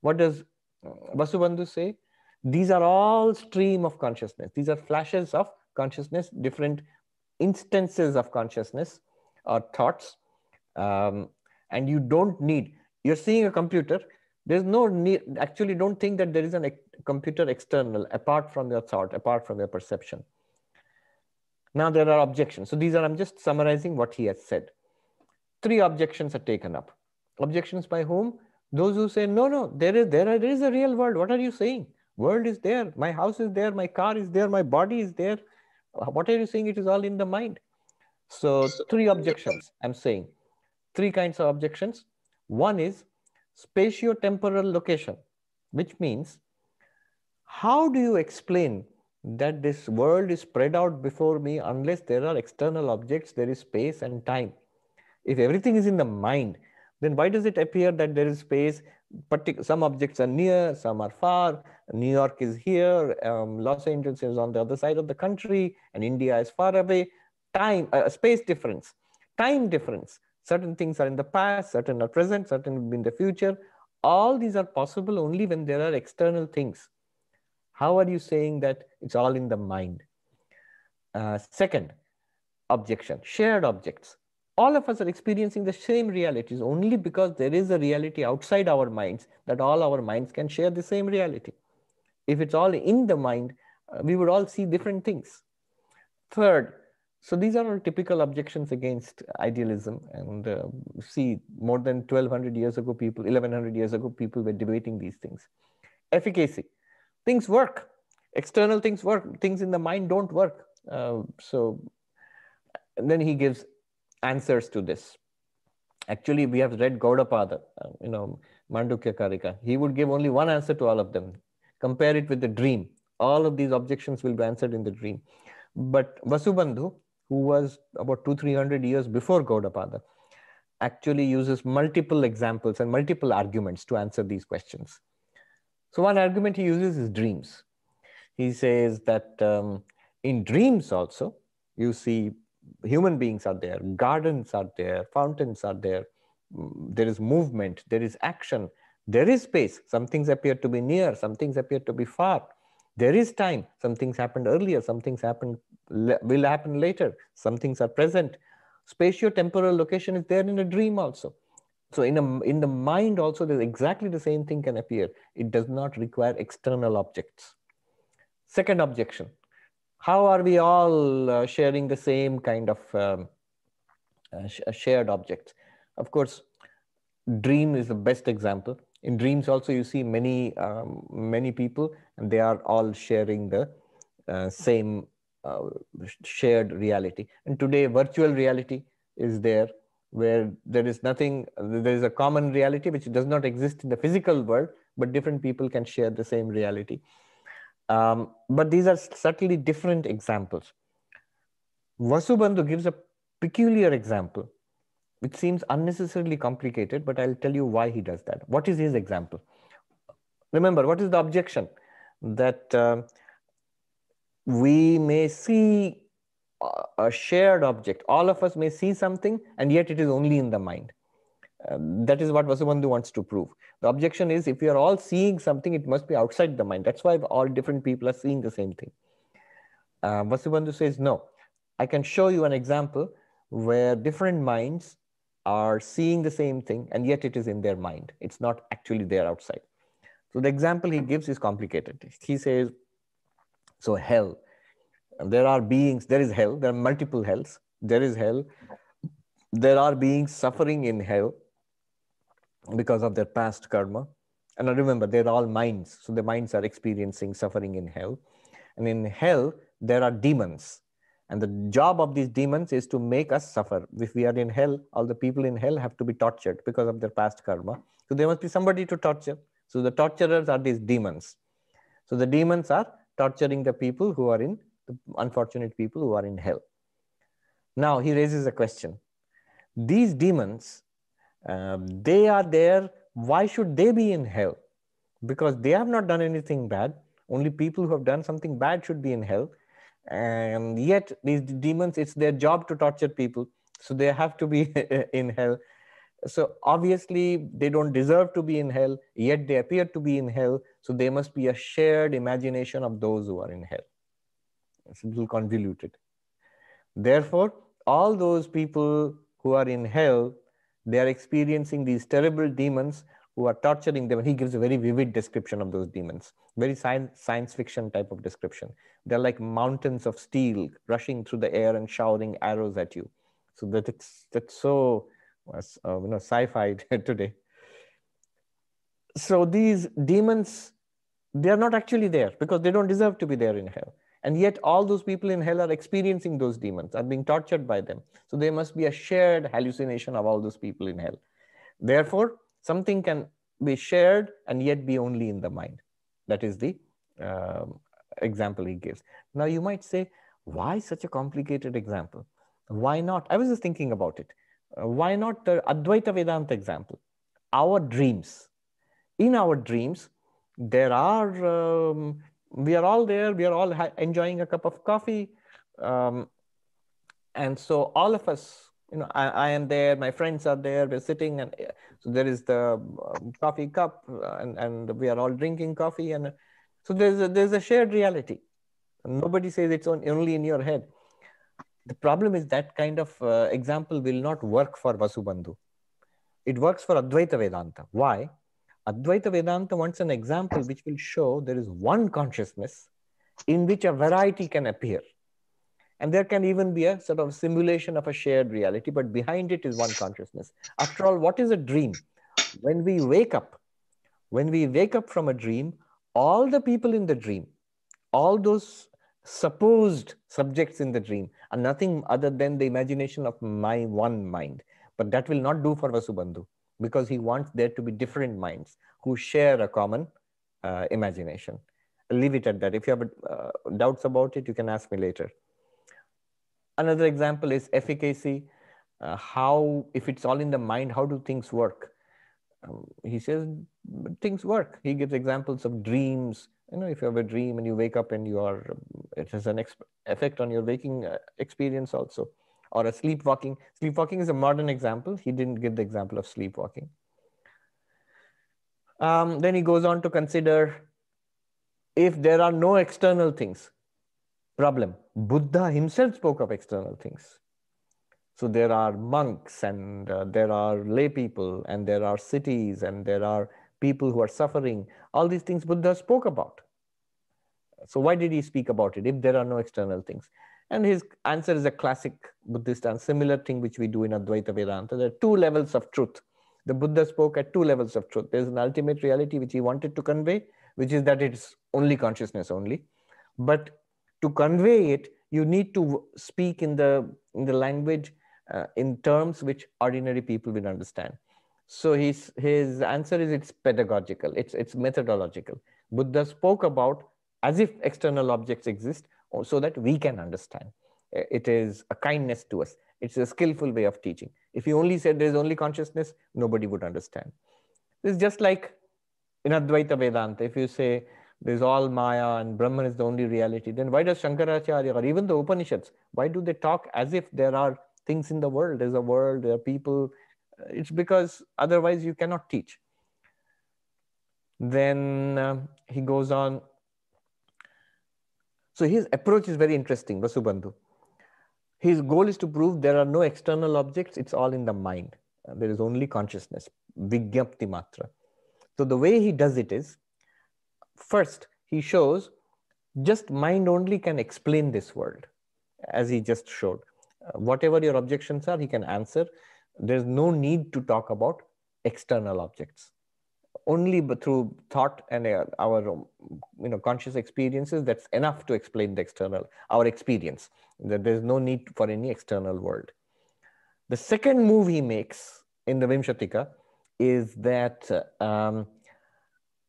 What does uh, Vasubandhu say? These are all stream of consciousness. These are flashes of consciousness, different instances of consciousness or thoughts. Um, and you don't need, you're seeing a computer, there's no need, actually don't think that there is a computer external apart from your thought, apart from your perception. Now there are objections. So these are, I'm just summarizing what he has said. Three objections are taken up. Objections by whom? Those who say, no, no, there is, there is a real world. What are you saying? World is there. My house is there. My car is there. My body is there. Uh, what are you saying? It is all in the mind. So three objections I'm saying. Three kinds of objections. One is spatio-temporal location, which means how do you explain that this world is spread out before me unless there are external objects, there is space and time. If everything is in the mind, then why does it appear that there is space? Some objects are near, some are far. New York is here, um, Los Angeles is on the other side of the country, and India is far away. Time, uh, space difference, time difference. Certain things are in the past, certain are present, certain will be in the future. All these are possible only when there are external things. How are you saying that it's all in the mind? Uh, second, objection, shared objects. All of us are experiencing the same realities only because there is a reality outside our minds that all our minds can share the same reality. If it's all in the mind, uh, we would all see different things. Third, so these are all typical objections against idealism. And uh, see, more than 1200 years ago, people, 1100 years ago, people were debating these things. Efficacy. Things work. External things work. Things in the mind don't work. Uh, so then he gives answers to this. Actually we have read gaudapada uh, you know mandukya karika. He would give only one answer to all of them compare it with the dream. All of these objections will be answered in the dream. But vasubandhu who was about two three hundred years before gaudapada actually uses multiple examples and multiple arguments to answer these questions. So one argument he uses is dreams. He says that um, in dreams also, you see human beings are there, gardens are there, fountains are there, mm, there is movement, there is action, there is space. Some things appear to be near, some things appear to be far. There is time. Some things happened earlier, some things happen will happen later. Some things are present. Spatio-temporal location is there in a dream also. So in, a, in the mind also, there's exactly the same thing can appear. It does not require external objects. Second objection, how are we all uh, sharing the same kind of um, uh, sh shared objects? Of course, dream is the best example. In dreams also you see many, um, many people and they are all sharing the uh, same uh, shared reality. And today virtual reality is there where there is nothing, there is a common reality which does not exist in the physical world, but different people can share the same reality. Um, but these are subtly different examples. Vasubandhu gives a peculiar example, which seems unnecessarily complicated, but I'll tell you why he does that. What is his example? Remember, what is the objection? That uh, we may see a shared object. All of us may see something, and yet it is only in the mind. Uh, that is what Vasubandhu wants to prove. The objection is if we are all seeing something, it must be outside the mind. That's why all different people are seeing the same thing. Uh, Vasubandhu says, no, I can show you an example where different minds are seeing the same thing, and yet it is in their mind. It's not actually there outside. So the example he gives is complicated. He says, so hell, there are beings, there is hell, there are multiple hells, there is hell. There are beings suffering in hell because of their past karma. And remember, they're all minds. So the minds are experiencing suffering in hell. And in hell, there are demons. And the job of these demons is to make us suffer. If we are in hell, all the people in hell have to be tortured because of their past karma. So there must be somebody to torture. So the torturers are these demons. So the demons are torturing the people who are in the unfortunate people who are in hell. Now he raises a question. These demons, um, they are there. Why should they be in hell? Because they have not done anything bad. Only people who have done something bad should be in hell. And yet these demons, it's their job to torture people. So they have to be in hell. So obviously they don't deserve to be in hell, yet they appear to be in hell. So they must be a shared imagination of those who are in hell. It's a little convoluted. Therefore, all those people who are in hell, they are experiencing these terrible demons who are torturing them. He gives a very vivid description of those demons, very science, science fiction type of description. They're like mountains of steel rushing through the air and showering arrows at you. So that it's that's so uh, you know sci-fi today. So these demons, they are not actually there because they don't deserve to be there in hell. And yet all those people in hell are experiencing those demons, are being tortured by them. So there must be a shared hallucination of all those people in hell. Therefore, something can be shared and yet be only in the mind. That is the um, example he gives. Now you might say, why such a complicated example? Why not? I was just thinking about it. Uh, why not the Advaita Vedanta example? Our dreams. In our dreams, there are um, we are all there. We are all enjoying a cup of coffee. Um, and so all of us, you know, I, I, am there, my friends are there, we're sitting and so there is the um, coffee cup uh, and, and we are all drinking coffee. And so there's a, there's a shared reality. Nobody says it's on, only in your head. The problem is that kind of uh, example will not work for Vasubandhu. It works for Advaita Vedanta. Why? Advaita Vedanta wants an example which will show there is one consciousness in which a variety can appear. And there can even be a sort of simulation of a shared reality, but behind it is one consciousness. After all, what is a dream? When we wake up, when we wake up from a dream, all the people in the dream, all those supposed subjects in the dream are nothing other than the imagination of my one mind. But that will not do for Vasubandhu because he wants there to be different minds who share a common uh, imagination. I'll leave it at that. If you have uh, doubts about it, you can ask me later. Another example is efficacy. Uh, how, if it's all in the mind, how do things work? Um, he says things work. He gives examples of dreams. You know, if you have a dream and you wake up and you are, it has an effect on your waking uh, experience also. Or a sleepwalking. Sleepwalking is a modern example. He didn't give the example of sleepwalking. Um, then he goes on to consider if there are no external things. Problem. Buddha himself spoke of external things. So there are monks and uh, there are lay people and there are cities and there are people who are suffering. All these things Buddha spoke about. So why did he speak about it if there are no external things? And his answer is a classic Buddhist and similar thing which we do in Advaita Vedanta. There are two levels of truth. The Buddha spoke at two levels of truth. There's an ultimate reality which he wanted to convey, which is that it's only consciousness only. But to convey it, you need to speak in the in the language uh, in terms which ordinary people will understand. So his, his answer is it's pedagogical, it's, it's methodological. Buddha spoke about as if external objects exist so that we can understand. It is a kindness to us. It's a skillful way of teaching. If you only said there's only consciousness, nobody would understand. It's just like in Advaita Vedanta, if you say there's all Maya and Brahman is the only reality, then why does Shankaracharya or even the Upanishads, why do they talk as if there are things in the world. There's a world, there are people. It's because otherwise you cannot teach. Then uh, he goes on. So his approach is very interesting, Vasubandhu. His goal is to prove there are no external objects, it's all in the mind. There is only consciousness, Vigyapti Matra. So the way he does it is first, he shows just mind only can explain this world, as he just showed whatever your objections are, he can answer. There's no need to talk about external objects. Only through thought and uh, our um, you know conscious experiences, that's enough to explain the external, our experience. That there's no need for any external world. The second move he makes in the Vimshatika is that um,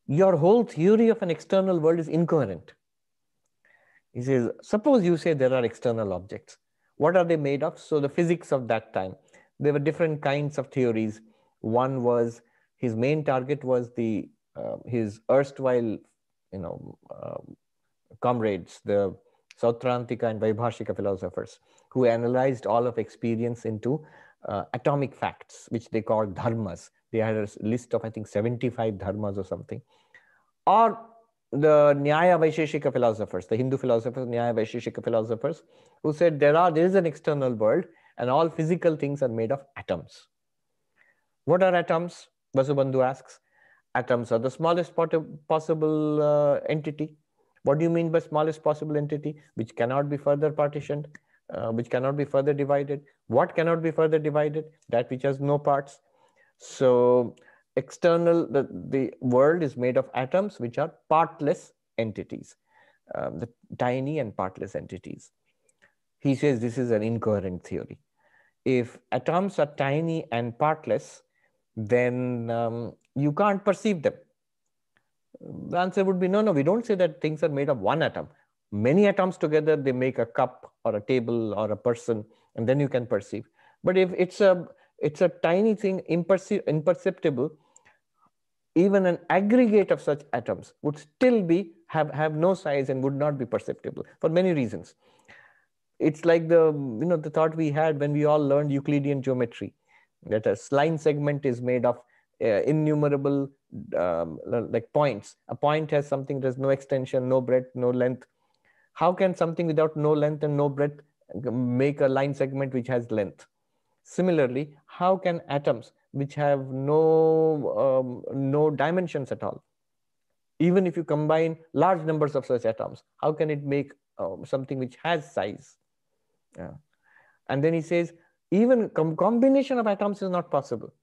your whole theory of an external world is incoherent. He says, suppose you say there are external objects. What are they made of? So the physics of that time, there were different kinds of theories. One was his main target was the uh, his erstwhile, you know, uh, comrades, the Sautrantika and Vaibhashika philosophers, who analyzed all of experience into uh, atomic facts, which they called dharmas. They had a list of, I think, 75 dharmas or something. Or the Nyaya Vaisheshika philosophers, the Hindu philosophers, Nyaya Vaisheshika philosophers, who said there are there is an external world and all physical things are made of atoms. What are atoms? Vasubandhu asks. Atoms are the smallest possible uh, entity. What do you mean by smallest possible entity? Which cannot be further partitioned, uh, which cannot be further divided. What cannot be further divided? That which has no parts. So external, the, the world is made of atoms, which are partless entities, um, the tiny and partless entities. He says this is an incoherent theory. If atoms are tiny and partless, then um, you can't perceive them. The answer would be no, no, we don't say that things are made of one atom. Many atoms together, they make a cup or a table or a person, and then you can perceive. But if it's a it's a tiny thing, imperceptible, even an aggregate of such atoms would still be have, have no size and would not be perceptible for many reasons. It's like the you know the thought we had when we all learned Euclidean geometry, that a line segment is made of uh, innumerable um, like points. A point has something that has no extension, no breadth, no length. How can something without no length and no breadth make a line segment which has length? Similarly, how can atoms which have no, um, no dimensions at all. Even if you combine large numbers of such atoms, how can it make um, something which has size? Yeah. And then he says, even com combination of atoms is not possible.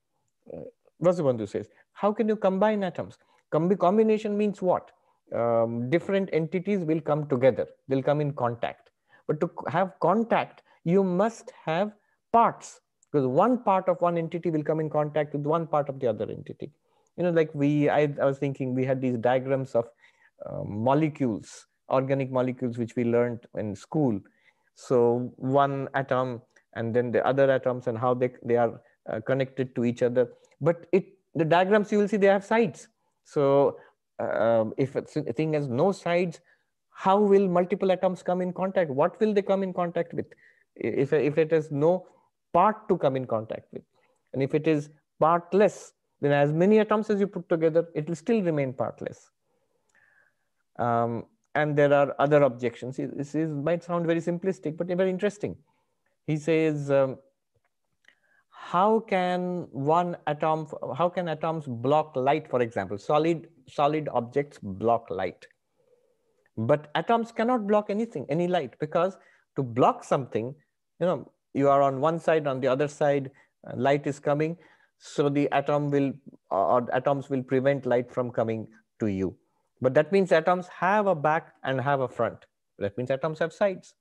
Uh, Vasubandhu says, how can you combine atoms? Com combination means what? Um, different entities will come together, they'll come in contact. But to have contact, you must have parts because one part of one entity will come in contact with one part of the other entity. You know, like we, I, I was thinking we had these diagrams of uh, molecules, organic molecules, which we learned in school. So one atom and then the other atoms and how they, they are uh, connected to each other. But it, the diagrams you will see they have sides. So um, if a thing has no sides, how will multiple atoms come in contact? What will they come in contact with? If, if it has no part to come in contact with. And if it is partless, then as many atoms as you put together, it will still remain partless. Um, and there are other objections. This is, might sound very simplistic, but very interesting. He says, um, how can one atom, how can atoms block light, for example, solid, solid objects block light. But atoms cannot block anything, any light, because to block something, you know, you are on one side, on the other side, uh, light is coming. So the atom will, or atoms will prevent light from coming to you. But that means atoms have a back and have a front. That means atoms have sides.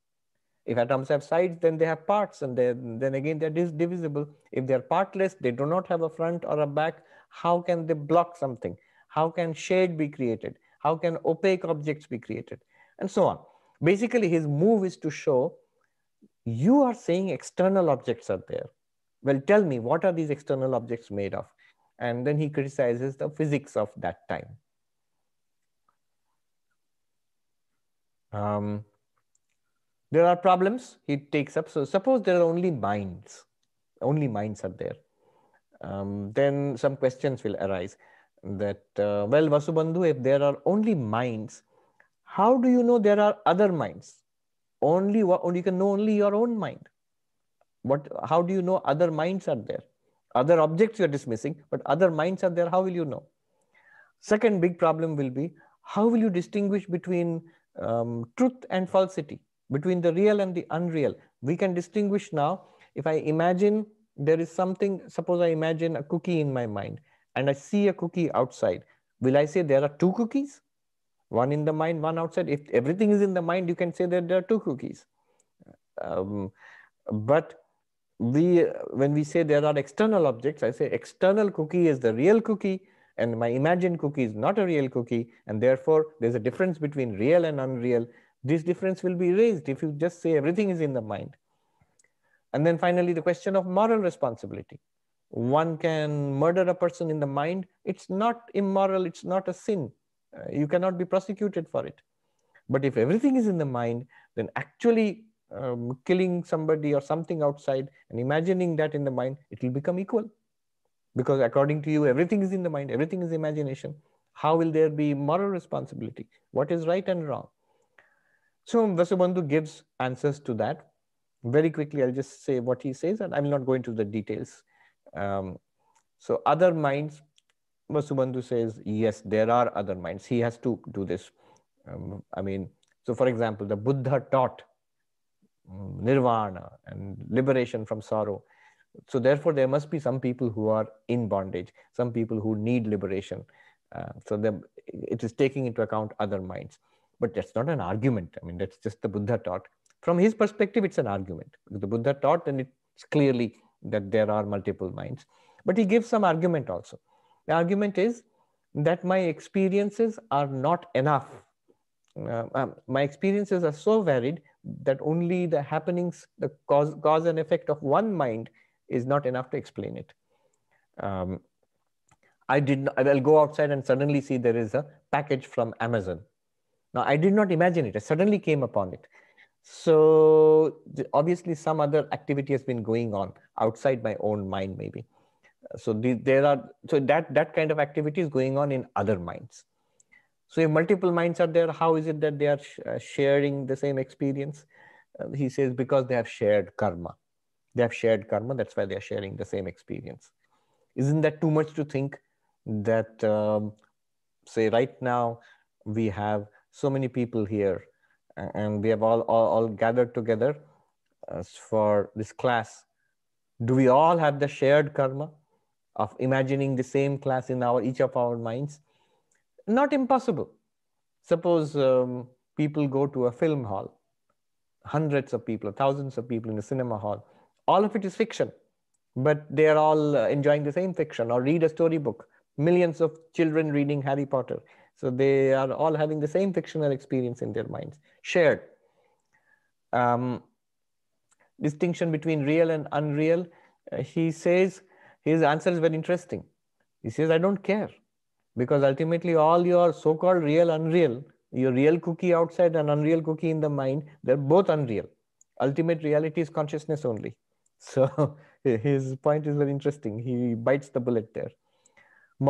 If atoms have sides, then they have parts, and then again they're divisible. If they're partless, they do not have a front or a back. How can they block something? How can shade be created? How can opaque objects be created? And so on. Basically, his move is to show you are saying external objects are there. Well, tell me, what are these external objects made of? And then he criticizes the physics of that time. Um, there are problems he takes up. So suppose there are only minds, only minds are there. Um, then some questions will arise that, uh, well, Vasubandhu, if there are only minds, how do you know there are other minds? Only what you can know only your own mind. What, how do you know other minds are there? Other objects you're dismissing, but other minds are there. How will you know? Second big problem will be how will you distinguish between um, truth and falsity? between the real and the unreal. We can distinguish now. If I imagine there is something, suppose I imagine a cookie in my mind and I see a cookie outside. Will I say there are two cookies? One in the mind, one outside. If everything is in the mind, you can say that there are two cookies. Um, but we, when we say there are external objects, I say external cookie is the real cookie and my imagined cookie is not a real cookie. And therefore, there's a difference between real and unreal this difference will be erased if you just say everything is in the mind. And then finally, the question of moral responsibility. One can murder a person in the mind. It's not immoral. It's not a sin. Uh, you cannot be prosecuted for it. But if everything is in the mind, then actually um, killing somebody or something outside and imagining that in the mind, it will become equal. Because according to you, everything is in the mind, everything is imagination. How will there be moral responsibility? What is right and wrong? So Vasubandhu gives answers to that. Very quickly, I'll just say what he says, and I will not go into the details. Um, so other minds, Vasubandhu says, yes, there are other minds. He has to do this. Um, I mean, so for example, the Buddha taught um, nirvana and liberation from sorrow. So therefore, there must be some people who are in bondage, some people who need liberation. Uh, so the, it is taking into account other minds. But that's not an argument. I mean, that's just the Buddha taught. From his perspective, it's an argument. The Buddha taught, and it's clearly that there are multiple minds. But he gives some argument also. The argument is that my experiences are not enough. Uh, um, my experiences are so varied that only the happenings, the cause, cause and effect of one mind is not enough to explain it. Um, I did. Not, I'll go outside and suddenly see there is a package from Amazon. Now, I did not imagine it. I suddenly came upon it. So obviously some other activity has been going on outside my own mind, maybe. So the, there are, so that, that kind of activity is going on in other minds. So if multiple minds are there, how is it that they are sh uh, sharing the same experience? Uh, he says, because they have shared karma. They have shared karma, that's why they are sharing the same experience. Isn't that too much to think that, um, say right now, we have so many people here and we have all, all, all gathered together uh, for this class. Do we all have the shared karma of imagining the same class in our each of our minds? Not impossible. Suppose um, people go to a film hall, hundreds of people, thousands of people in a cinema hall. All of it is fiction, but they are all uh, enjoying the same fiction or read a storybook. Millions of children reading Harry Potter. So they are all having the same fictional experience in their minds, shared. Um, distinction between real and unreal. Uh, he says his answer is very interesting. He says, I don't care. because ultimately all your so-called real unreal your real cookie outside and unreal cookie in the mind they're both unreal ultimate reality is consciousness only so his point is very interesting he bites the bullet there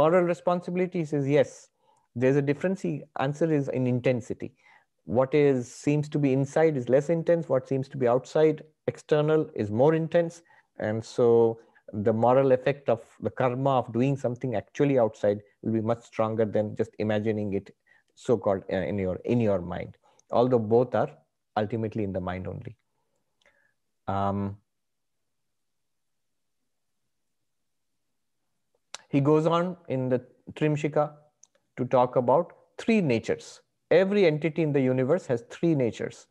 moral responsibility he says yes there's a difference. The answer is in intensity. What is seems to be inside is less intense. What seems to be outside external is more intense. And so the moral effect of the karma of doing something actually outside will be much stronger than just imagining it so-called uh, in your in your mind. Although both are ultimately in the mind only. Um, he goes on in the trimshika to talk about three natures. Every entity in the universe has three natures.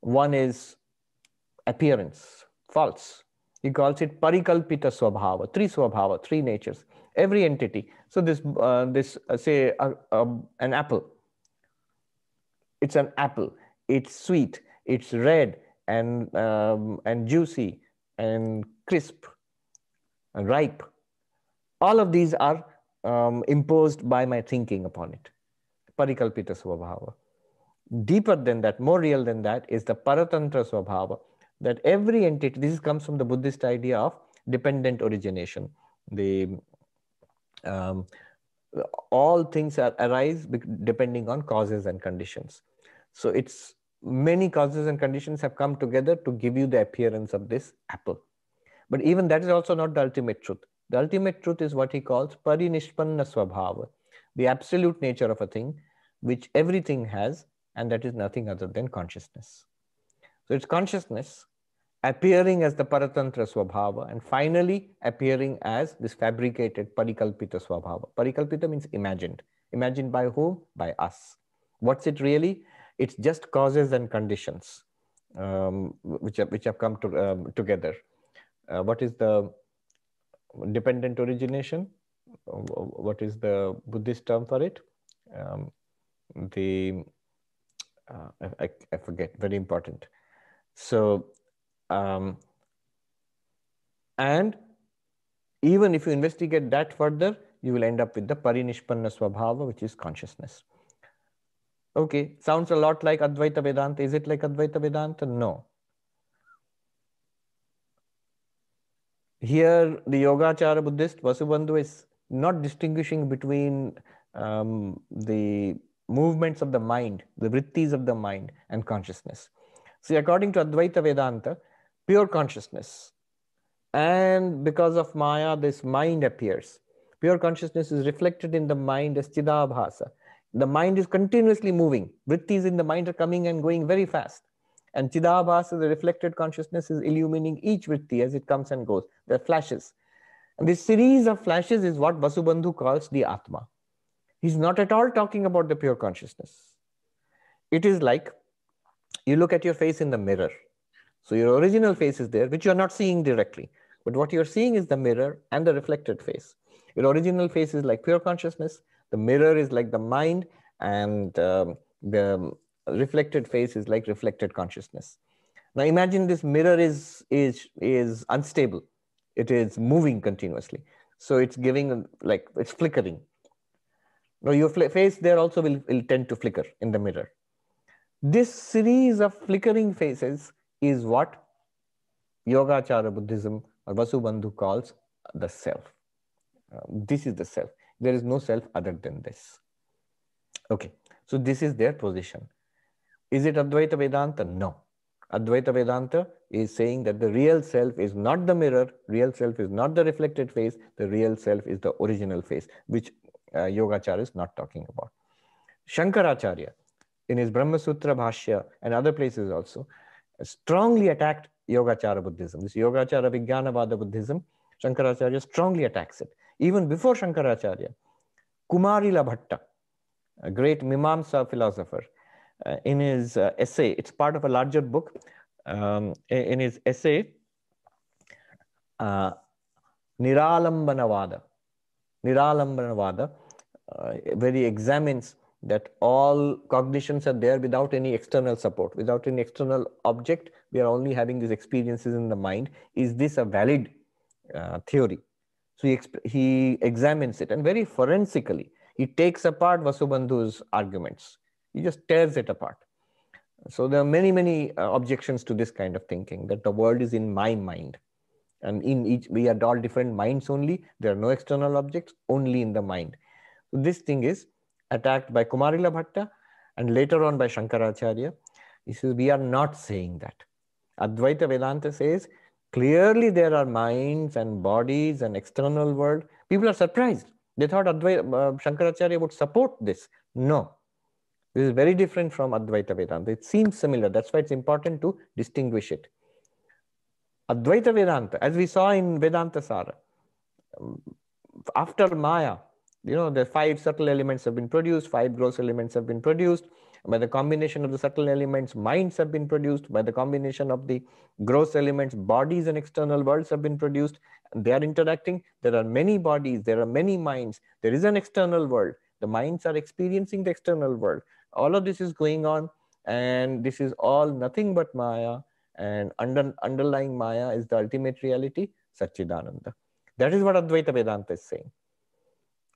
One is appearance false. He calls it parikalpita swabhava, three swabhava, three natures, every entity. So this, uh, this uh, say uh, um, an apple, it's an apple, it's sweet, it's red and, um, and juicy and crisp and ripe. All of these are um, imposed by my thinking upon it. Parikalpita swabhava. Deeper than that, more real than that is the paratantra swabhava that every entity, this comes from the Buddhist idea of dependent origination. The um, all things are, arise depending on causes and conditions. So it's many causes and conditions have come together to give you the appearance of this apple. But even that is also not the ultimate truth. The ultimate truth is what he calls parinishpanna swabhava, the absolute nature of a thing, which everything has, and that is nothing other than consciousness. So it's consciousness appearing as the Paratantra Swabhava and finally appearing as this fabricated Parikalpita Swabhava. Parikalpita means imagined. Imagined by whom? By us. What's it really? It's just causes and conditions um, which, have, which have come to, um, together. Uh, what is the dependent origination? What is the Buddhist term for it? Um, the uh, I, I forget, very important. So um, and even if you investigate that further, you will end up with the parinishpanna swabhava, which is consciousness. Okay, sounds a lot like Advaita Vedanta. Is it like Advaita Vedanta? No. Here, the Yogachara Buddhist Vasubandhu is not distinguishing between um, the movements of the mind, the vrittis of the mind, and consciousness. See, according to Advaita Vedanta, pure consciousness. And because of Maya, this mind appears. Pure consciousness is reflected in the mind as Chidabhasa. The mind is continuously moving. Vrittis in the mind are coming and going very fast. And Chidabhasa, the reflected consciousness, is illumining each vritti as it comes and goes. There flashes. And this series of flashes is what Vasubandhu calls the Atma. He's not at all talking about the pure consciousness. It is like you look at your face in the mirror so your original face is there, which you're not seeing directly. But what you're seeing is the mirror and the reflected face. Your original face is like pure consciousness. The mirror is like the mind and um, the reflected face is like reflected consciousness. Now imagine this mirror is, is, is unstable. It is moving continuously. So it's giving like, it's flickering. Now your face there also will, will tend to flicker in the mirror. This series of flickering faces is what Yogachara Buddhism or Vasubandhu calls the self. Uh, this is the self. There is no self other than this. Okay, so this is their position. Is it Advaita Vedanta? No. Advaita Vedanta is saying that the real self is not the mirror, real self is not the reflected face, the real self is the original face, which uh, Yogachara is not talking about. Shankaracharya, in his Brahma Sutra Bhashya and other places also, strongly attacked Yogachara Buddhism. This Yogachara Vijnanavada Buddhism, Shankaracharya strongly attacks it. Even before Shankaracharya, Kumarila Bhatta, a great Mimamsa philosopher, in his uh, essay, it's part of a larger book, um, in his essay, uh, Niralambanavada, Niralambanavada, uh, where he examines that all cognitions are there without any external support, without any external object. We are only having these experiences in the mind. Is this a valid uh, theory? So he, he examines it and very forensically, he takes apart Vasubandhu's arguments. He just tears it apart. So there are many, many uh, objections to this kind of thinking that the world is in my mind. And in each, we are all different minds only. There are no external objects, only in the mind. So this thing is attacked by Kumarila Bhatta and later on by Shankaracharya. He says, we are not saying that. Advaita Vedanta says, clearly there are minds and bodies and external world. People are surprised. They thought Advaita, uh, Shankaracharya would support this. No, this is very different from Advaita Vedanta. It seems similar. That's why it's important to distinguish it. Advaita Vedanta, as we saw in Vedanta Sara, um, after Maya, you know, the five subtle elements have been produced, five gross elements have been produced. By the combination of the subtle elements, minds have been produced. By the combination of the gross elements, bodies and external worlds have been produced. They are interacting. There are many bodies, there are many minds. There is an external world. The minds are experiencing the external world. All of this is going on, and this is all nothing but Maya. And under, underlying Maya is the ultimate reality, Satchidananda. That is what Advaita Vedanta is saying.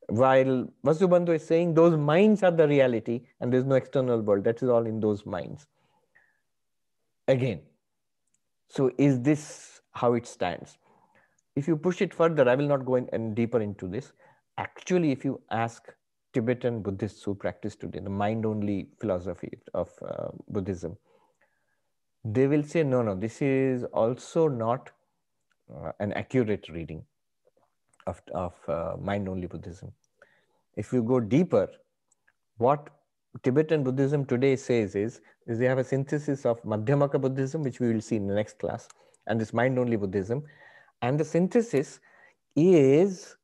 While Vasubandhu is saying those minds are the reality and there's no external world. That is all in those minds. Again, so is this how it stands? If you push it further, I will not go in and deeper into this. Actually, if you ask Tibetan Buddhists who practice today, the mind only philosophy of uh, Buddhism, they will say, no, no, this is also not uh, an accurate reading of, of uh, mind only Buddhism. If you go deeper, what Tibetan Buddhism today says is, is they have a synthesis of Madhyamaka Buddhism, which we will see in the next class, and this mind only Buddhism. And the synthesis is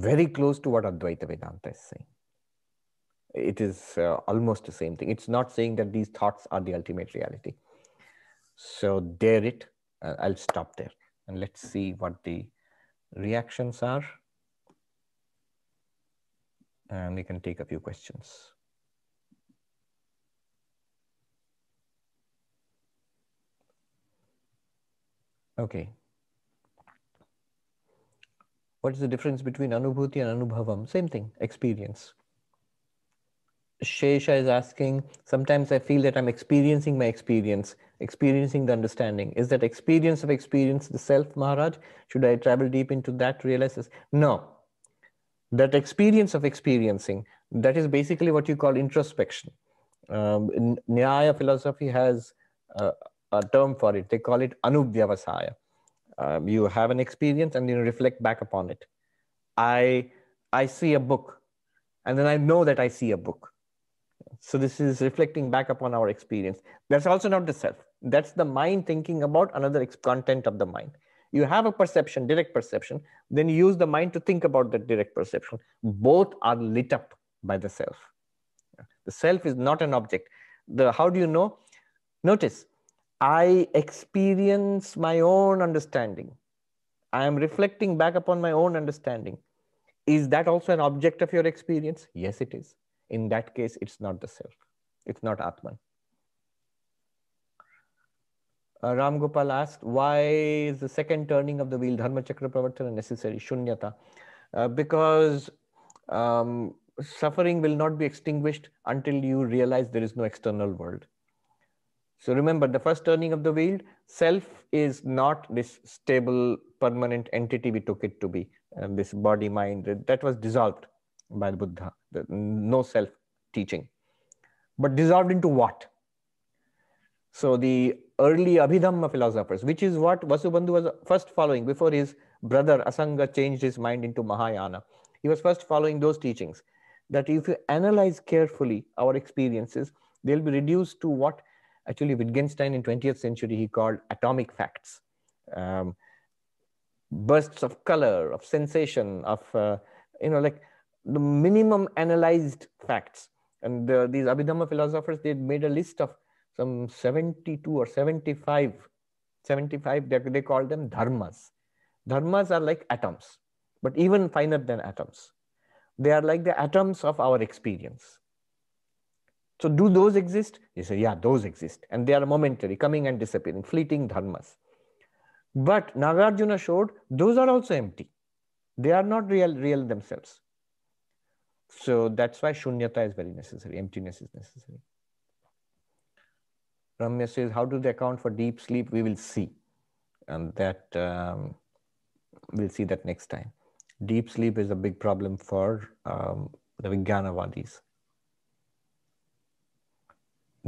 very close to what Advaita Vedanta is saying. It is uh, almost the same thing. It's not saying that these thoughts are the ultimate reality. So, dare it. Uh, I'll stop there and let's see what the reactions are. And we can take a few questions. Okay. What is the difference between anubhuti and anubhavam? Same thing, experience. Shesha is asking, sometimes I feel that I'm experiencing my experience, experiencing the understanding. Is that experience of experience the self, Maharaj? Should I travel deep into that, realize this? No. That experience of experiencing, that is basically what you call introspection. Um, Nyaya philosophy has uh, a term for it. They call it anuvyavasaya um, you have an experience and you reflect back upon it. I i see a book and then i know that i see a book. So this is reflecting back upon our experience. That's also not the self. That's the mind thinking about another content of the mind. You have a perception direct perception then you use the mind to think about that direct perception. Both are lit up by the self. The self is not an object. The how do you know? Notice I experience my own understanding. I am reflecting back upon my own understanding. Is that also an object of your experience? Yes, it is. In that case, it's not the self. It's not Atman. Uh, Ram Gopal asked, why is the second turning of the wheel, Dharma Chakra Pravartana, necessary? Shunyata. Uh, because um, suffering will not be extinguished until you realize there is no external world. So remember the first turning of the wheel, self is not this stable, permanent entity we took it to be, this body, mind, that was dissolved by the Buddha, the, no self teaching. But dissolved into what? So the early Abhidhamma philosophers, which is what Vasubandhu was first following before his brother Asanga changed his mind into Mahayana. He was first following those teachings that if you analyze carefully our experiences, they'll be reduced to what Actually, Wittgenstein in 20th century, he called atomic facts. Um, bursts of color, of sensation, of, uh, you know, like the minimum analyzed facts. And the, these Abhidhamma philosophers, they made a list of some 72 or 75, 75, they, they call them dharmas. Dharmas are like atoms, but even finer than atoms. They are like the atoms of our experience. So do those exist? You say, yeah, those exist. And they are momentary, coming and disappearing, fleeting dharmas. But Nagarjuna showed those are also empty. They are not real, real themselves. So that's why shunyata is very necessary, emptiness is necessary. Ramya says, how do they account for deep sleep? We will see. And that um, we'll see that next time. Deep sleep is a big problem for um, the Vijnanavadis.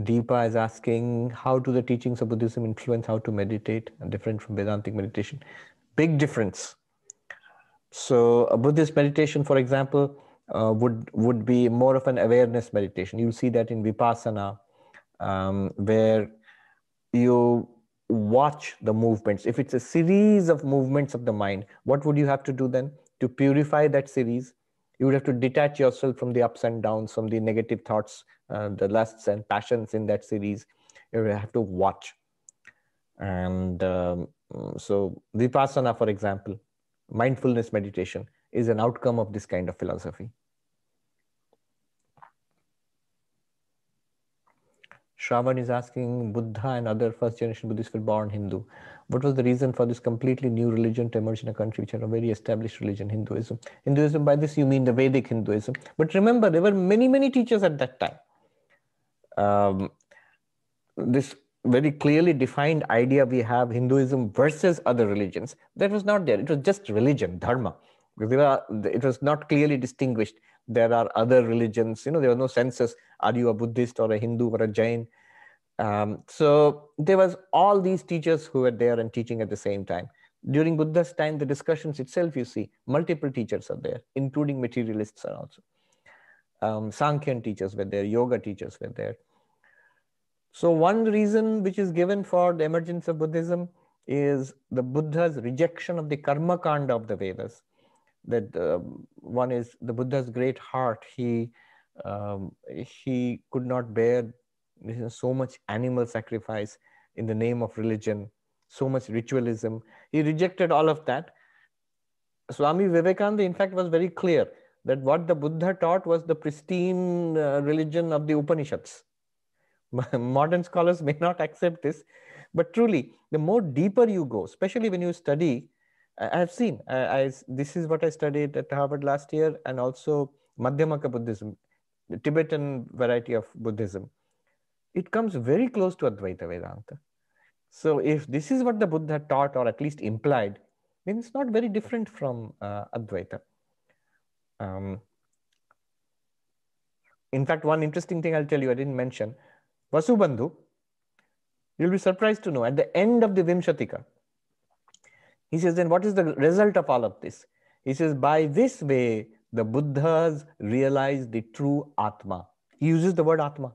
Deepa is asking, how do the teachings of Buddhism influence how to meditate different from Vedantic meditation? Big difference. So a Buddhist meditation, for example, uh, would would be more of an awareness meditation. You'll see that in Vipassana, um, where you watch the movements. If it's a series of movements of the mind, what would you have to do then? To purify that series, you would have to detach yourself from the ups and downs, from the negative thoughts, uh, the lusts and passions in that series. You have to watch. And um, so, Vipassana, for example, mindfulness meditation is an outcome of this kind of philosophy. Shravan is asking Buddha and other first generation Buddhists were born Hindu. What was the reason for this completely new religion to emerge in a country which had a very established religion, Hinduism? Hinduism, by this you mean the Vedic Hinduism. But remember, there were many, many teachers at that time. Um, this very clearly defined idea we have Hinduism versus other religions, that was not there. It was just religion, dharma. It was not clearly distinguished. There are other religions you know there was no census. Are you a buddhist or a hindu or a jain? Um, so there was all these teachers who were there and teaching at the same time. During buddha's time the discussions itself you see multiple teachers are there including materialists are also um, sankhyan teachers were there yoga teachers were there so one reason which is given for the emergence of buddhism is the buddha's rejection of the karma kanda of the vedas that uh, one is the Buddha's great heart. He um, he could not bear so much animal sacrifice in the name of religion, so much ritualism. He rejected all of that. Swami Vivekananda, in fact, was very clear that what the Buddha taught was the pristine uh, religion of the Upanishads. Modern scholars may not accept this, but truly, the more deeper you go, especially when you study I have seen. I, this is what I studied at Harvard last year, and also Madhyamaka Buddhism, the Tibetan variety of Buddhism. It comes very close to Advaita Vedanta. So, if this is what the Buddha taught, or at least implied, then it's not very different from uh, Advaita. Um, in fact, one interesting thing I'll tell you, I didn't mention Vasubandhu. You'll be surprised to know at the end of the Vimshatika, he says, then what is the result of all of this? He says, by this way, the Buddhas realize the true Atma. He uses the word Atma.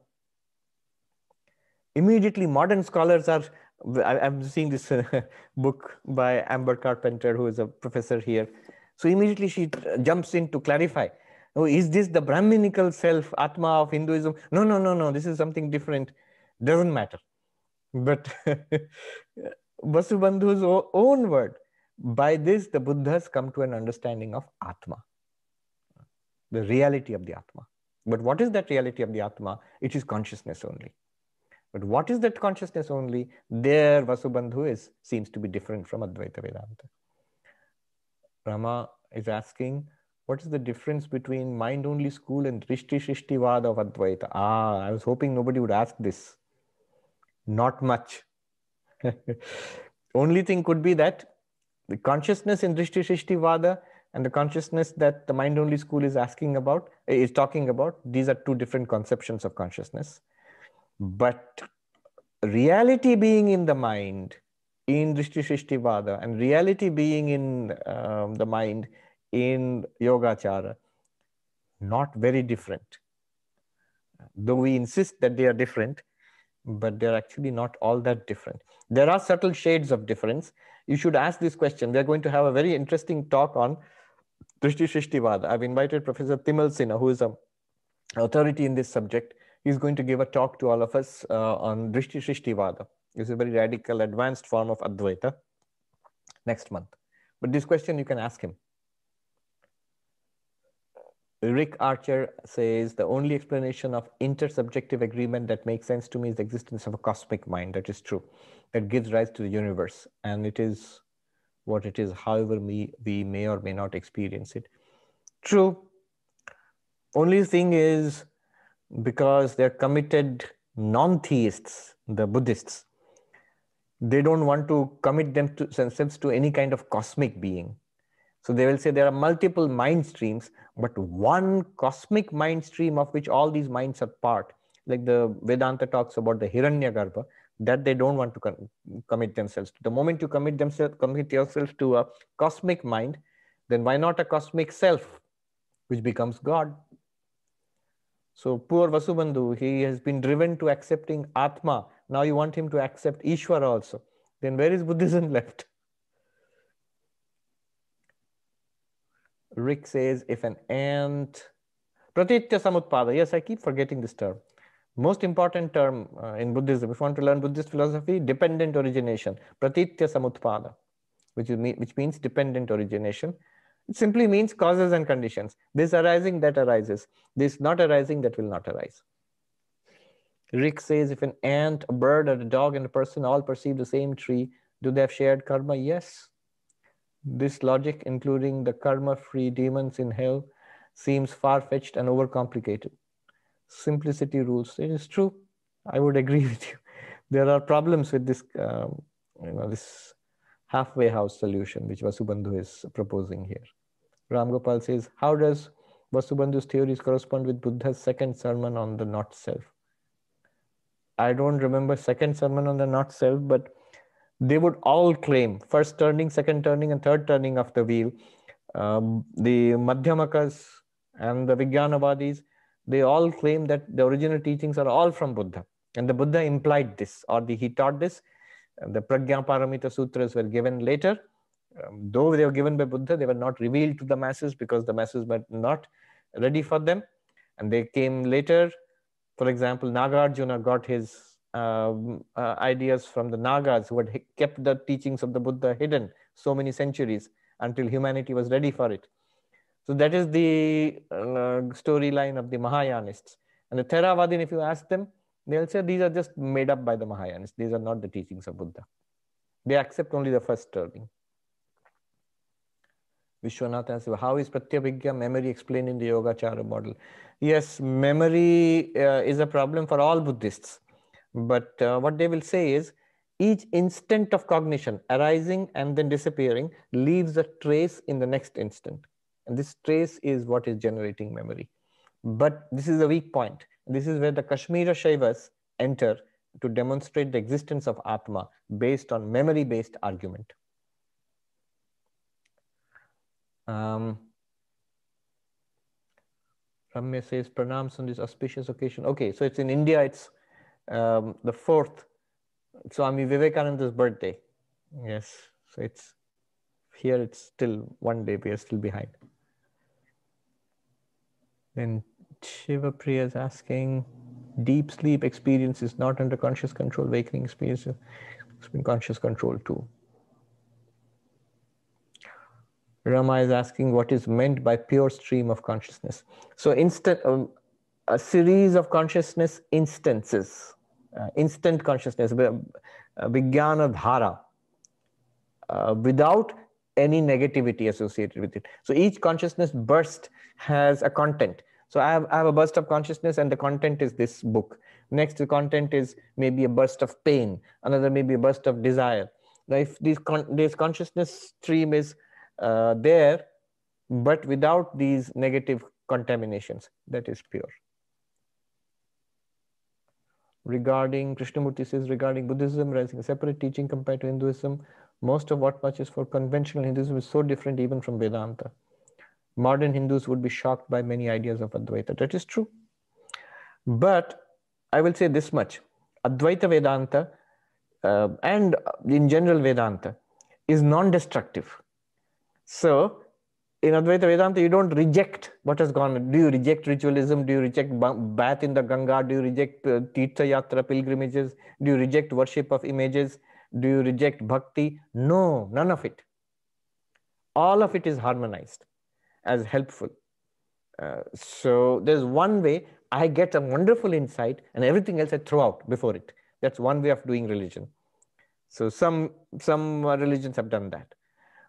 Immediately, modern scholars are, I'm seeing this book by Amber Carpenter, who is a professor here. So immediately she uh, jumps in to clarify. Oh, is this the Brahminical self, Atma of Hinduism? No, no, no, no. This is something different. Doesn't matter. But Vasubandhu's own word, by this, the Buddhas come to an understanding of Atma, the reality of the Atma. But what is that reality of the Atma? It is consciousness only. But what is that consciousness only? There, Vasubandhu is, seems to be different from Advaita Vedanta. Rama is asking, what is the difference between mind only school and Drishti Shrishti Vada of Advaita? Ah, I was hoping nobody would ask this. Not much. Only thing could be that the consciousness in Drishti Shrishti Vada and the consciousness that the mind only school is asking about, is talking about, these are two different conceptions of consciousness. But reality being in the mind in Drishti Vada and reality being in um, the mind in Yogacara, not very different. Though we insist that they are different, but they're actually not all that different. There are subtle shades of difference, you should ask this question. We are going to have a very interesting talk on Drishti Shrishtivada. I've invited Professor Timal Sinha, who is an authority in this subject. He's going to give a talk to all of us uh, on Drishti It's a very radical, advanced form of Advaita next month. But this question you can ask him. Rick Archer says the only explanation of intersubjective agreement that makes sense to me is the existence of a cosmic mind. That is true. That gives rise to the universe. And it is what it is, however we, we may or may not experience it. True. Only thing is because they're committed non-theists, the Buddhists, they don't want to commit them to, themselves to any kind of cosmic being. So they will say there are multiple mind streams, but one cosmic mind stream of which all these minds are part, like the Vedanta talks about the Hiranyagarbha, that they don't want to com- commit themselves to. The moment you commit themselves, commit yourself to a cosmic mind, then why not a cosmic self, which becomes God? So poor Vasubandhu, he has been driven to accepting Atma. Now you want him to accept Ishwara also. Then where is Buddhism left? Rick says, if an ant, Pratitya Samutpada, yes, I keep forgetting this term. Most important term uh, in Buddhism, if you want to learn Buddhist philosophy, dependent origination, Pratitya Samutpada, which, is, which means dependent origination. It simply means causes and conditions. This arising, that arises. This not arising, that will not arise. Rick says, if an ant, a bird, or a dog, and a person all perceive the same tree, do they have shared karma? Yes. This logic, including the karma-free demons in hell, seems far-fetched and overcomplicated. Simplicity rules. It is true. I would agree with you. There are problems with this, um, you know, this halfway house solution, which Vasubandhu is proposing here. Ram Gopal says, how does Vasubandhu's theories correspond with Buddha's second sermon on the not self? I don't remember second sermon on the not self, but they would all claim first turning, second turning, and third turning of the wheel. Um, the Madhyamakas and the Vijnanavadis, they all claim that the original teachings are all from Buddha. And the Buddha implied this, or the, he taught this. The Prajna Paramita Sutras were given later. Um, though they were given by Buddha, they were not revealed to the masses because the masses were not ready for them. And they came later. For example, Nagarjuna got his um, uh, ideas from the Nagas who had kept the teachings of the Buddha hidden so many centuries until humanity was ready for it. So that is the uh, storyline of the Mahayanists. And the Theravadin, if you ask them, they'll say these are just made up by the Mahayanists. These are not the teachings of Buddha. They accept only the first turning. How is Pratyabhijna memory explained in the Yogacara model? Yes, memory uh, is a problem for all Buddhists. But uh, what they will say is each instant of cognition arising and then disappearing leaves a trace in the next instant. And this trace is what is generating memory. But this is a weak point. This is where the Kashmira Shaivas enter to demonstrate the existence of Atma based on memory based argument. Um, Ramya says, pranams on this auspicious occasion. Okay, so it's in India, it's um, the fourth, Swami Vivekananda's birthday. Yes, so it's here, it's still one day, we are still behind. Then Shiva Priya is asking, deep sleep experience is not under conscious control, waking experience is in conscious control too. Rama is asking what is meant by pure stream of consciousness. So instant, um, a series of consciousness instances uh, instant consciousness, uh, Vijnana Dhara, uh, without any negativity associated with it. So each consciousness burst has a content. So I have, I have a burst of consciousness and the content is this book. Next, the content is maybe a burst of pain. Another maybe a burst of desire. Now, if this, con this consciousness stream is uh, there, but without these negative contaminations, that is pure regarding Krishnamurti says regarding Buddhism rising a separate teaching compared to Hinduism. Most of what much is for conventional Hinduism is so different even from Vedanta. Modern Hindus would be shocked by many ideas of Advaita. That is true. But I will say this much Advaita Vedanta uh, and in general Vedanta is non destructive. So in Advaita Vedanta, you don't reject what has gone. Do you reject ritualism? Do you reject bath in the Ganga? Do you reject uh, Tirtha Yatra pilgrimages? Do you reject worship of images? Do you reject bhakti? No, none of it. All of it is harmonized as helpful. Uh, so there's one way I get a wonderful insight and everything else I throw out before it. That's one way of doing religion. So some, some religions have done that.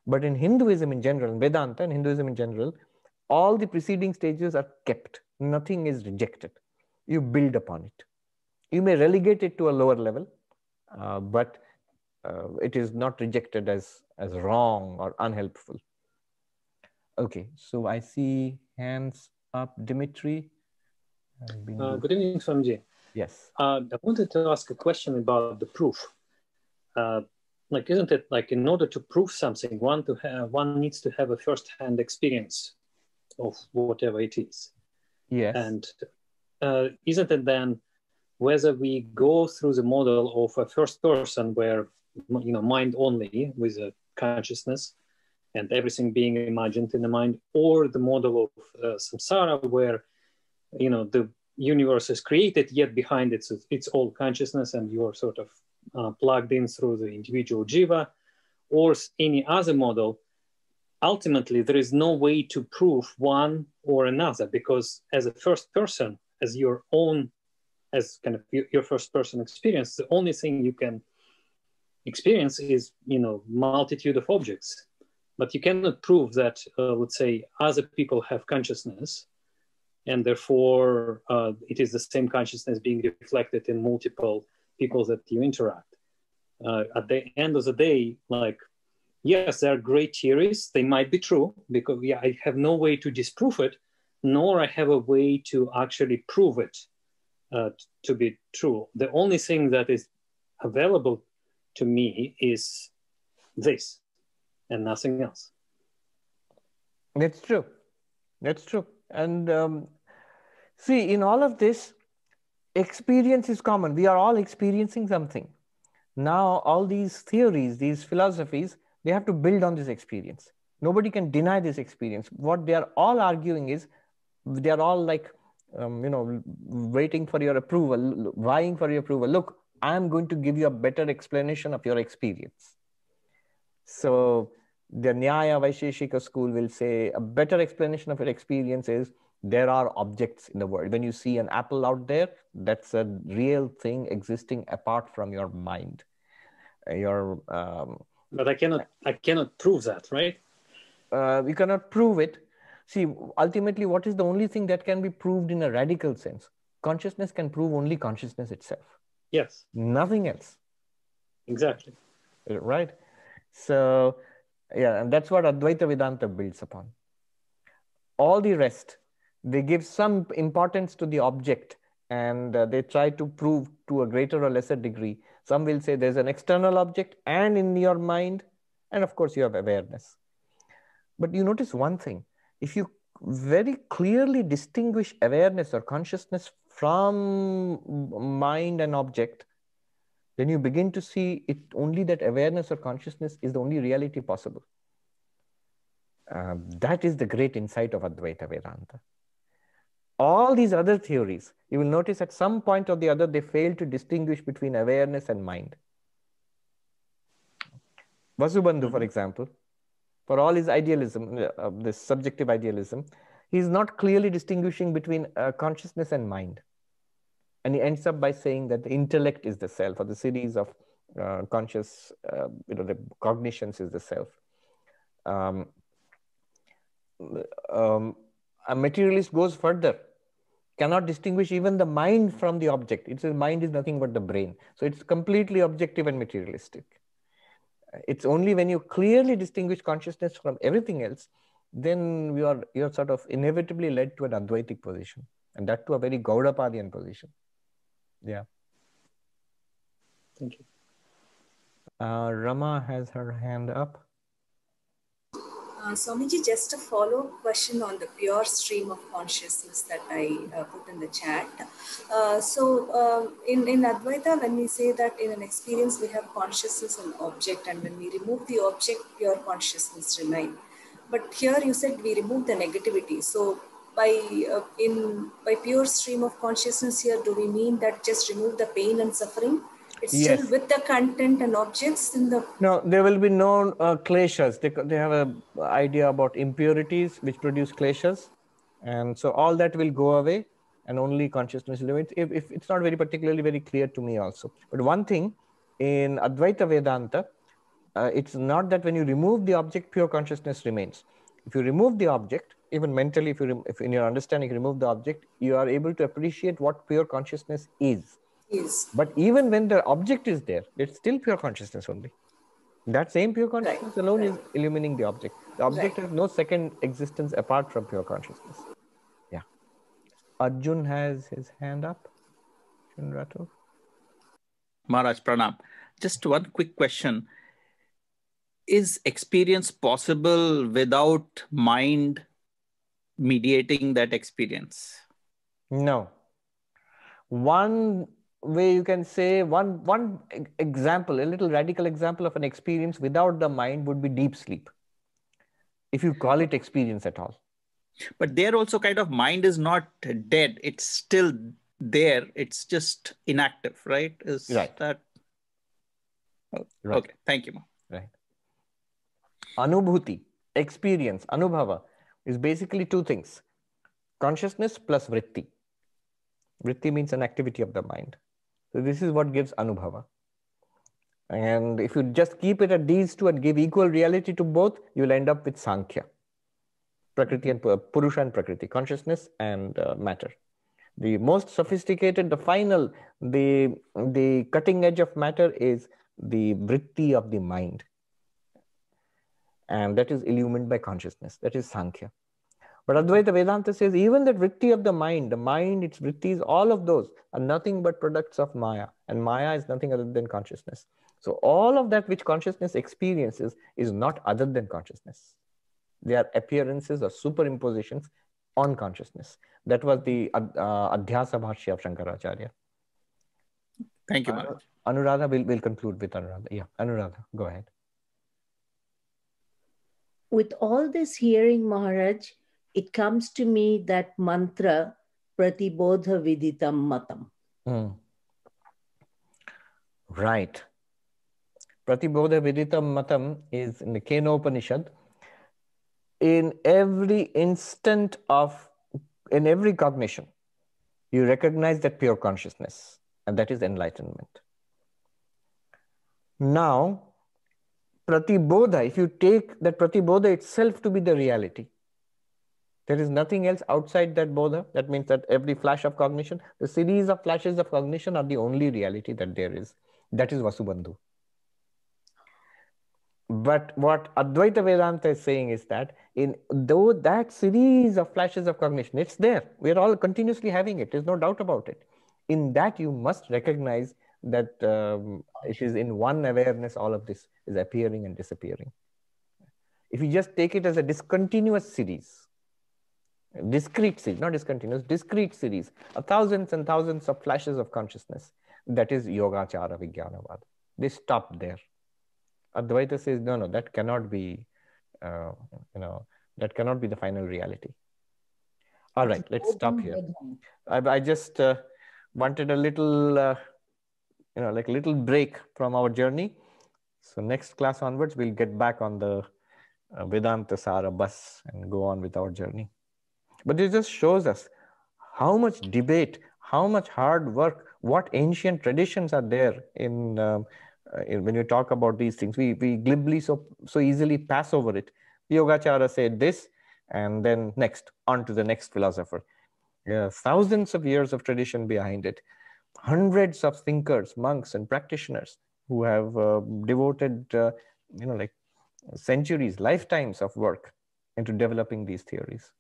But in Hinduism in general, in Vedanta and Hinduism in general, all the preceding stages are kept. Nothing is rejected. You build upon it. You may relegate it to a lower level, uh, but uh, it is not rejected as, as wrong or unhelpful. Okay, so I see hands up. Dimitri. Uh, good evening, Swamiji. Yes. Uh, I wanted to ask a question about the proof. Like, isn't it like in order to prove something, one to have one needs to have a first-hand experience of whatever it is. Yes. And uh, isn't it then whether we go through the model of a first person where you know mind only with a consciousness and everything being imagined in the mind, or the model of uh, samsara where you know the universe is created yet behind it's it's all consciousness and you're sort of uh, plugged in through the individual jiva or any other model ultimately there is no way to prove one or another because as a first person as your own as kind of your first person experience the only thing you can experience is you know multitude of objects. But you cannot prove that uh, let's say other people have consciousness and therefore uh, it is the same consciousness being reflected in multiple people that you interact. Uh, at the end of the day, like, yes, there are great theories. They might be true because yeah, I have no way to disprove it, nor I have a way to actually prove it uh, to be true. The only thing that is available to me is this and nothing else. That's true. That's true. And um, See, in all of this, experience is common. We are all experiencing something. Now, all these theories, these philosophies, they have to build on this experience. Nobody can deny this experience. What they are all arguing is they are all like, um, you know, waiting for your approval, vying for your approval. Look, I'm going to give you a better explanation of your experience. So, the Nyaya Vaisheshika school will say a better explanation of your experience is there are objects in the world. When you see an apple out there, that's a real thing existing apart from your mind. Uh, your um, but I cannot I cannot prove that, right? Uh, we cannot prove it. See, ultimately, what is the only thing that can be proved in a radical sense? Consciousness can prove only consciousness itself. Yes. Nothing else. Exactly. Right. So, yeah, and that's what Advaita Vedanta builds upon. All the rest they give some importance to the object and uh, they try to prove to a greater or lesser degree. Some will say there's an external object and in your mind, and of course you have awareness. But you notice one thing if you very clearly distinguish awareness or consciousness from mind and object, then you begin to see it only that awareness or consciousness is the only reality possible. Uh, that is the great insight of Advaita Vedanta all these other theories, you will notice at some point or the other, they fail to distinguish between awareness and mind. Vasubandhu, for example, for all his idealism, uh, this subjective idealism, he's not clearly distinguishing between uh, consciousness and mind. And he ends up by saying that the intellect is the self, or the series of uh, conscious, uh, you know, the cognitions is the self. Um, um, a materialist goes further cannot distinguish even the mind from the object. It says mind is nothing but the brain. So it's completely objective and materialistic. It's only when you clearly distinguish consciousness from everything else, then you are you're sort of inevitably led to an Advaitic position, and that to a very Gaudapadian position. Yeah. Thank you. Uh, Rama has her hand up. Uh, Swamiji, just a follow-up question on the pure stream of consciousness that I uh, put in the chat. Uh, so um, in, in Advaita, when we say that in an experience we have consciousness and object, and when we remove the object, pure consciousness remain. But here you said we remove the negativity. So by uh, in by pure stream of consciousness here, do we mean that just remove the pain and suffering? It's yes. still with the content and objects in the. No, there will be no uh, kleshas. They, they have a idea about impurities which produce kleshas, and so all that will go away, and only consciousness will. If, if it's not very particularly very clear to me also, but one thing in Advaita Vedanta, uh, it's not that when you remove the object, pure consciousness remains. If you remove the object, even mentally, if you if in your understanding you remove the object, you are able to appreciate what pure consciousness is. Is. But even when the object is there, it's still pure consciousness only. That same pure consciousness Right, alone right. is illumining the object. The object Right. has no second existence apart from pure consciousness. Yeah. Arjun has his hand up. Arjun Maharaj Pranam. Just one quick question. Is experience possible without mind mediating that experience? No. One way you can say one one example, a little radical example of an experience without the mind would be deep sleep. If you call it experience at all. But there also kind of mind is not dead. It's still there. It's just inactive, right? Is Right. that oh, Right. okay? Thank you. Ma. Right. Anubhuti, experience, anubhava is basically two things consciousness plus vritti. Vritti means an activity of the mind. So, this is what gives anubhava. And if you just keep it at these two and give equal reality to both, you will end up with Sankhya. Prakriti and Purusha and Prakriti, consciousness and uh, matter. The most sophisticated, the final, the, the cutting edge of matter is the vritti of the mind and that is illumined by consciousness. That is Sankhya. But Advaita Vedanta says even that vritti of the mind, the mind, its vrittis, all of those are nothing but products of Maya. And Maya is nothing other than consciousness. So all of that which consciousness experiences is not other than consciousness. They are appearances or superimpositions on consciousness. That was the uh, Adhyasa Bhashya of Shankaracharya. Thank you, Anu- Maharaj. Anuradha, will we'll conclude with Anuradha. Yeah, Anuradha, go ahead. with all this hearing, Maharaj, it comes to me that mantra, Pratibodha Viditam Matam. Hmm. Right. Pratibodha Viditam Matam is in the Kenopanishad. In every instant of, in every cognition, you recognize that pure consciousness, and that is enlightenment. Now, Pratibodha, if you take that Pratibodha itself to be the reality, there is nothing else outside that bodha. That means that every flash of cognition, the series of flashes of cognition are the only reality that there is. That is Vasubandhu. But what Advaita Vedanta is saying is that in though that series of flashes of cognition, it's there. We're all continuously having it. There's no doubt about it. In that, you must recognize that um, it is in one awareness, all of this is appearing and disappearing. If you just take it as a discontinuous series, discrete series, not discontinuous, discrete series of thousands and thousands of flashes of consciousness. That is Yogachara Vijnanavad. They stop there. Advaita says, no, no, that cannot be, uh, you know, that cannot be the final reality. All right, let's stop here. I, I just uh, wanted a little, uh, you know, like a little break from our journey. So next class onwards, we'll get back on the uh, Vedanta Sara bus and go on with our journey. But it just shows us how much debate, how much hard work, what ancient traditions are there in, um, uh, in when you talk about these things. We we glibly so so easily pass over it. Yogachara said this, and then next on to the next philosopher. Yeah, thousands of years of tradition behind it, hundreds of thinkers, monks, and practitioners who have uh, devoted, uh, you know, like centuries, lifetimes of work into developing these theories.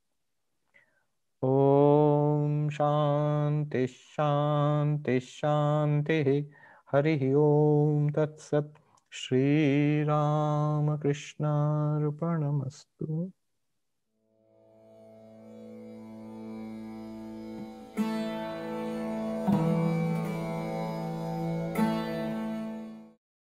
ओम शांति शांति शांति। हरि ओम तत्सत। श्री राम कृष्णार्पणमस्तु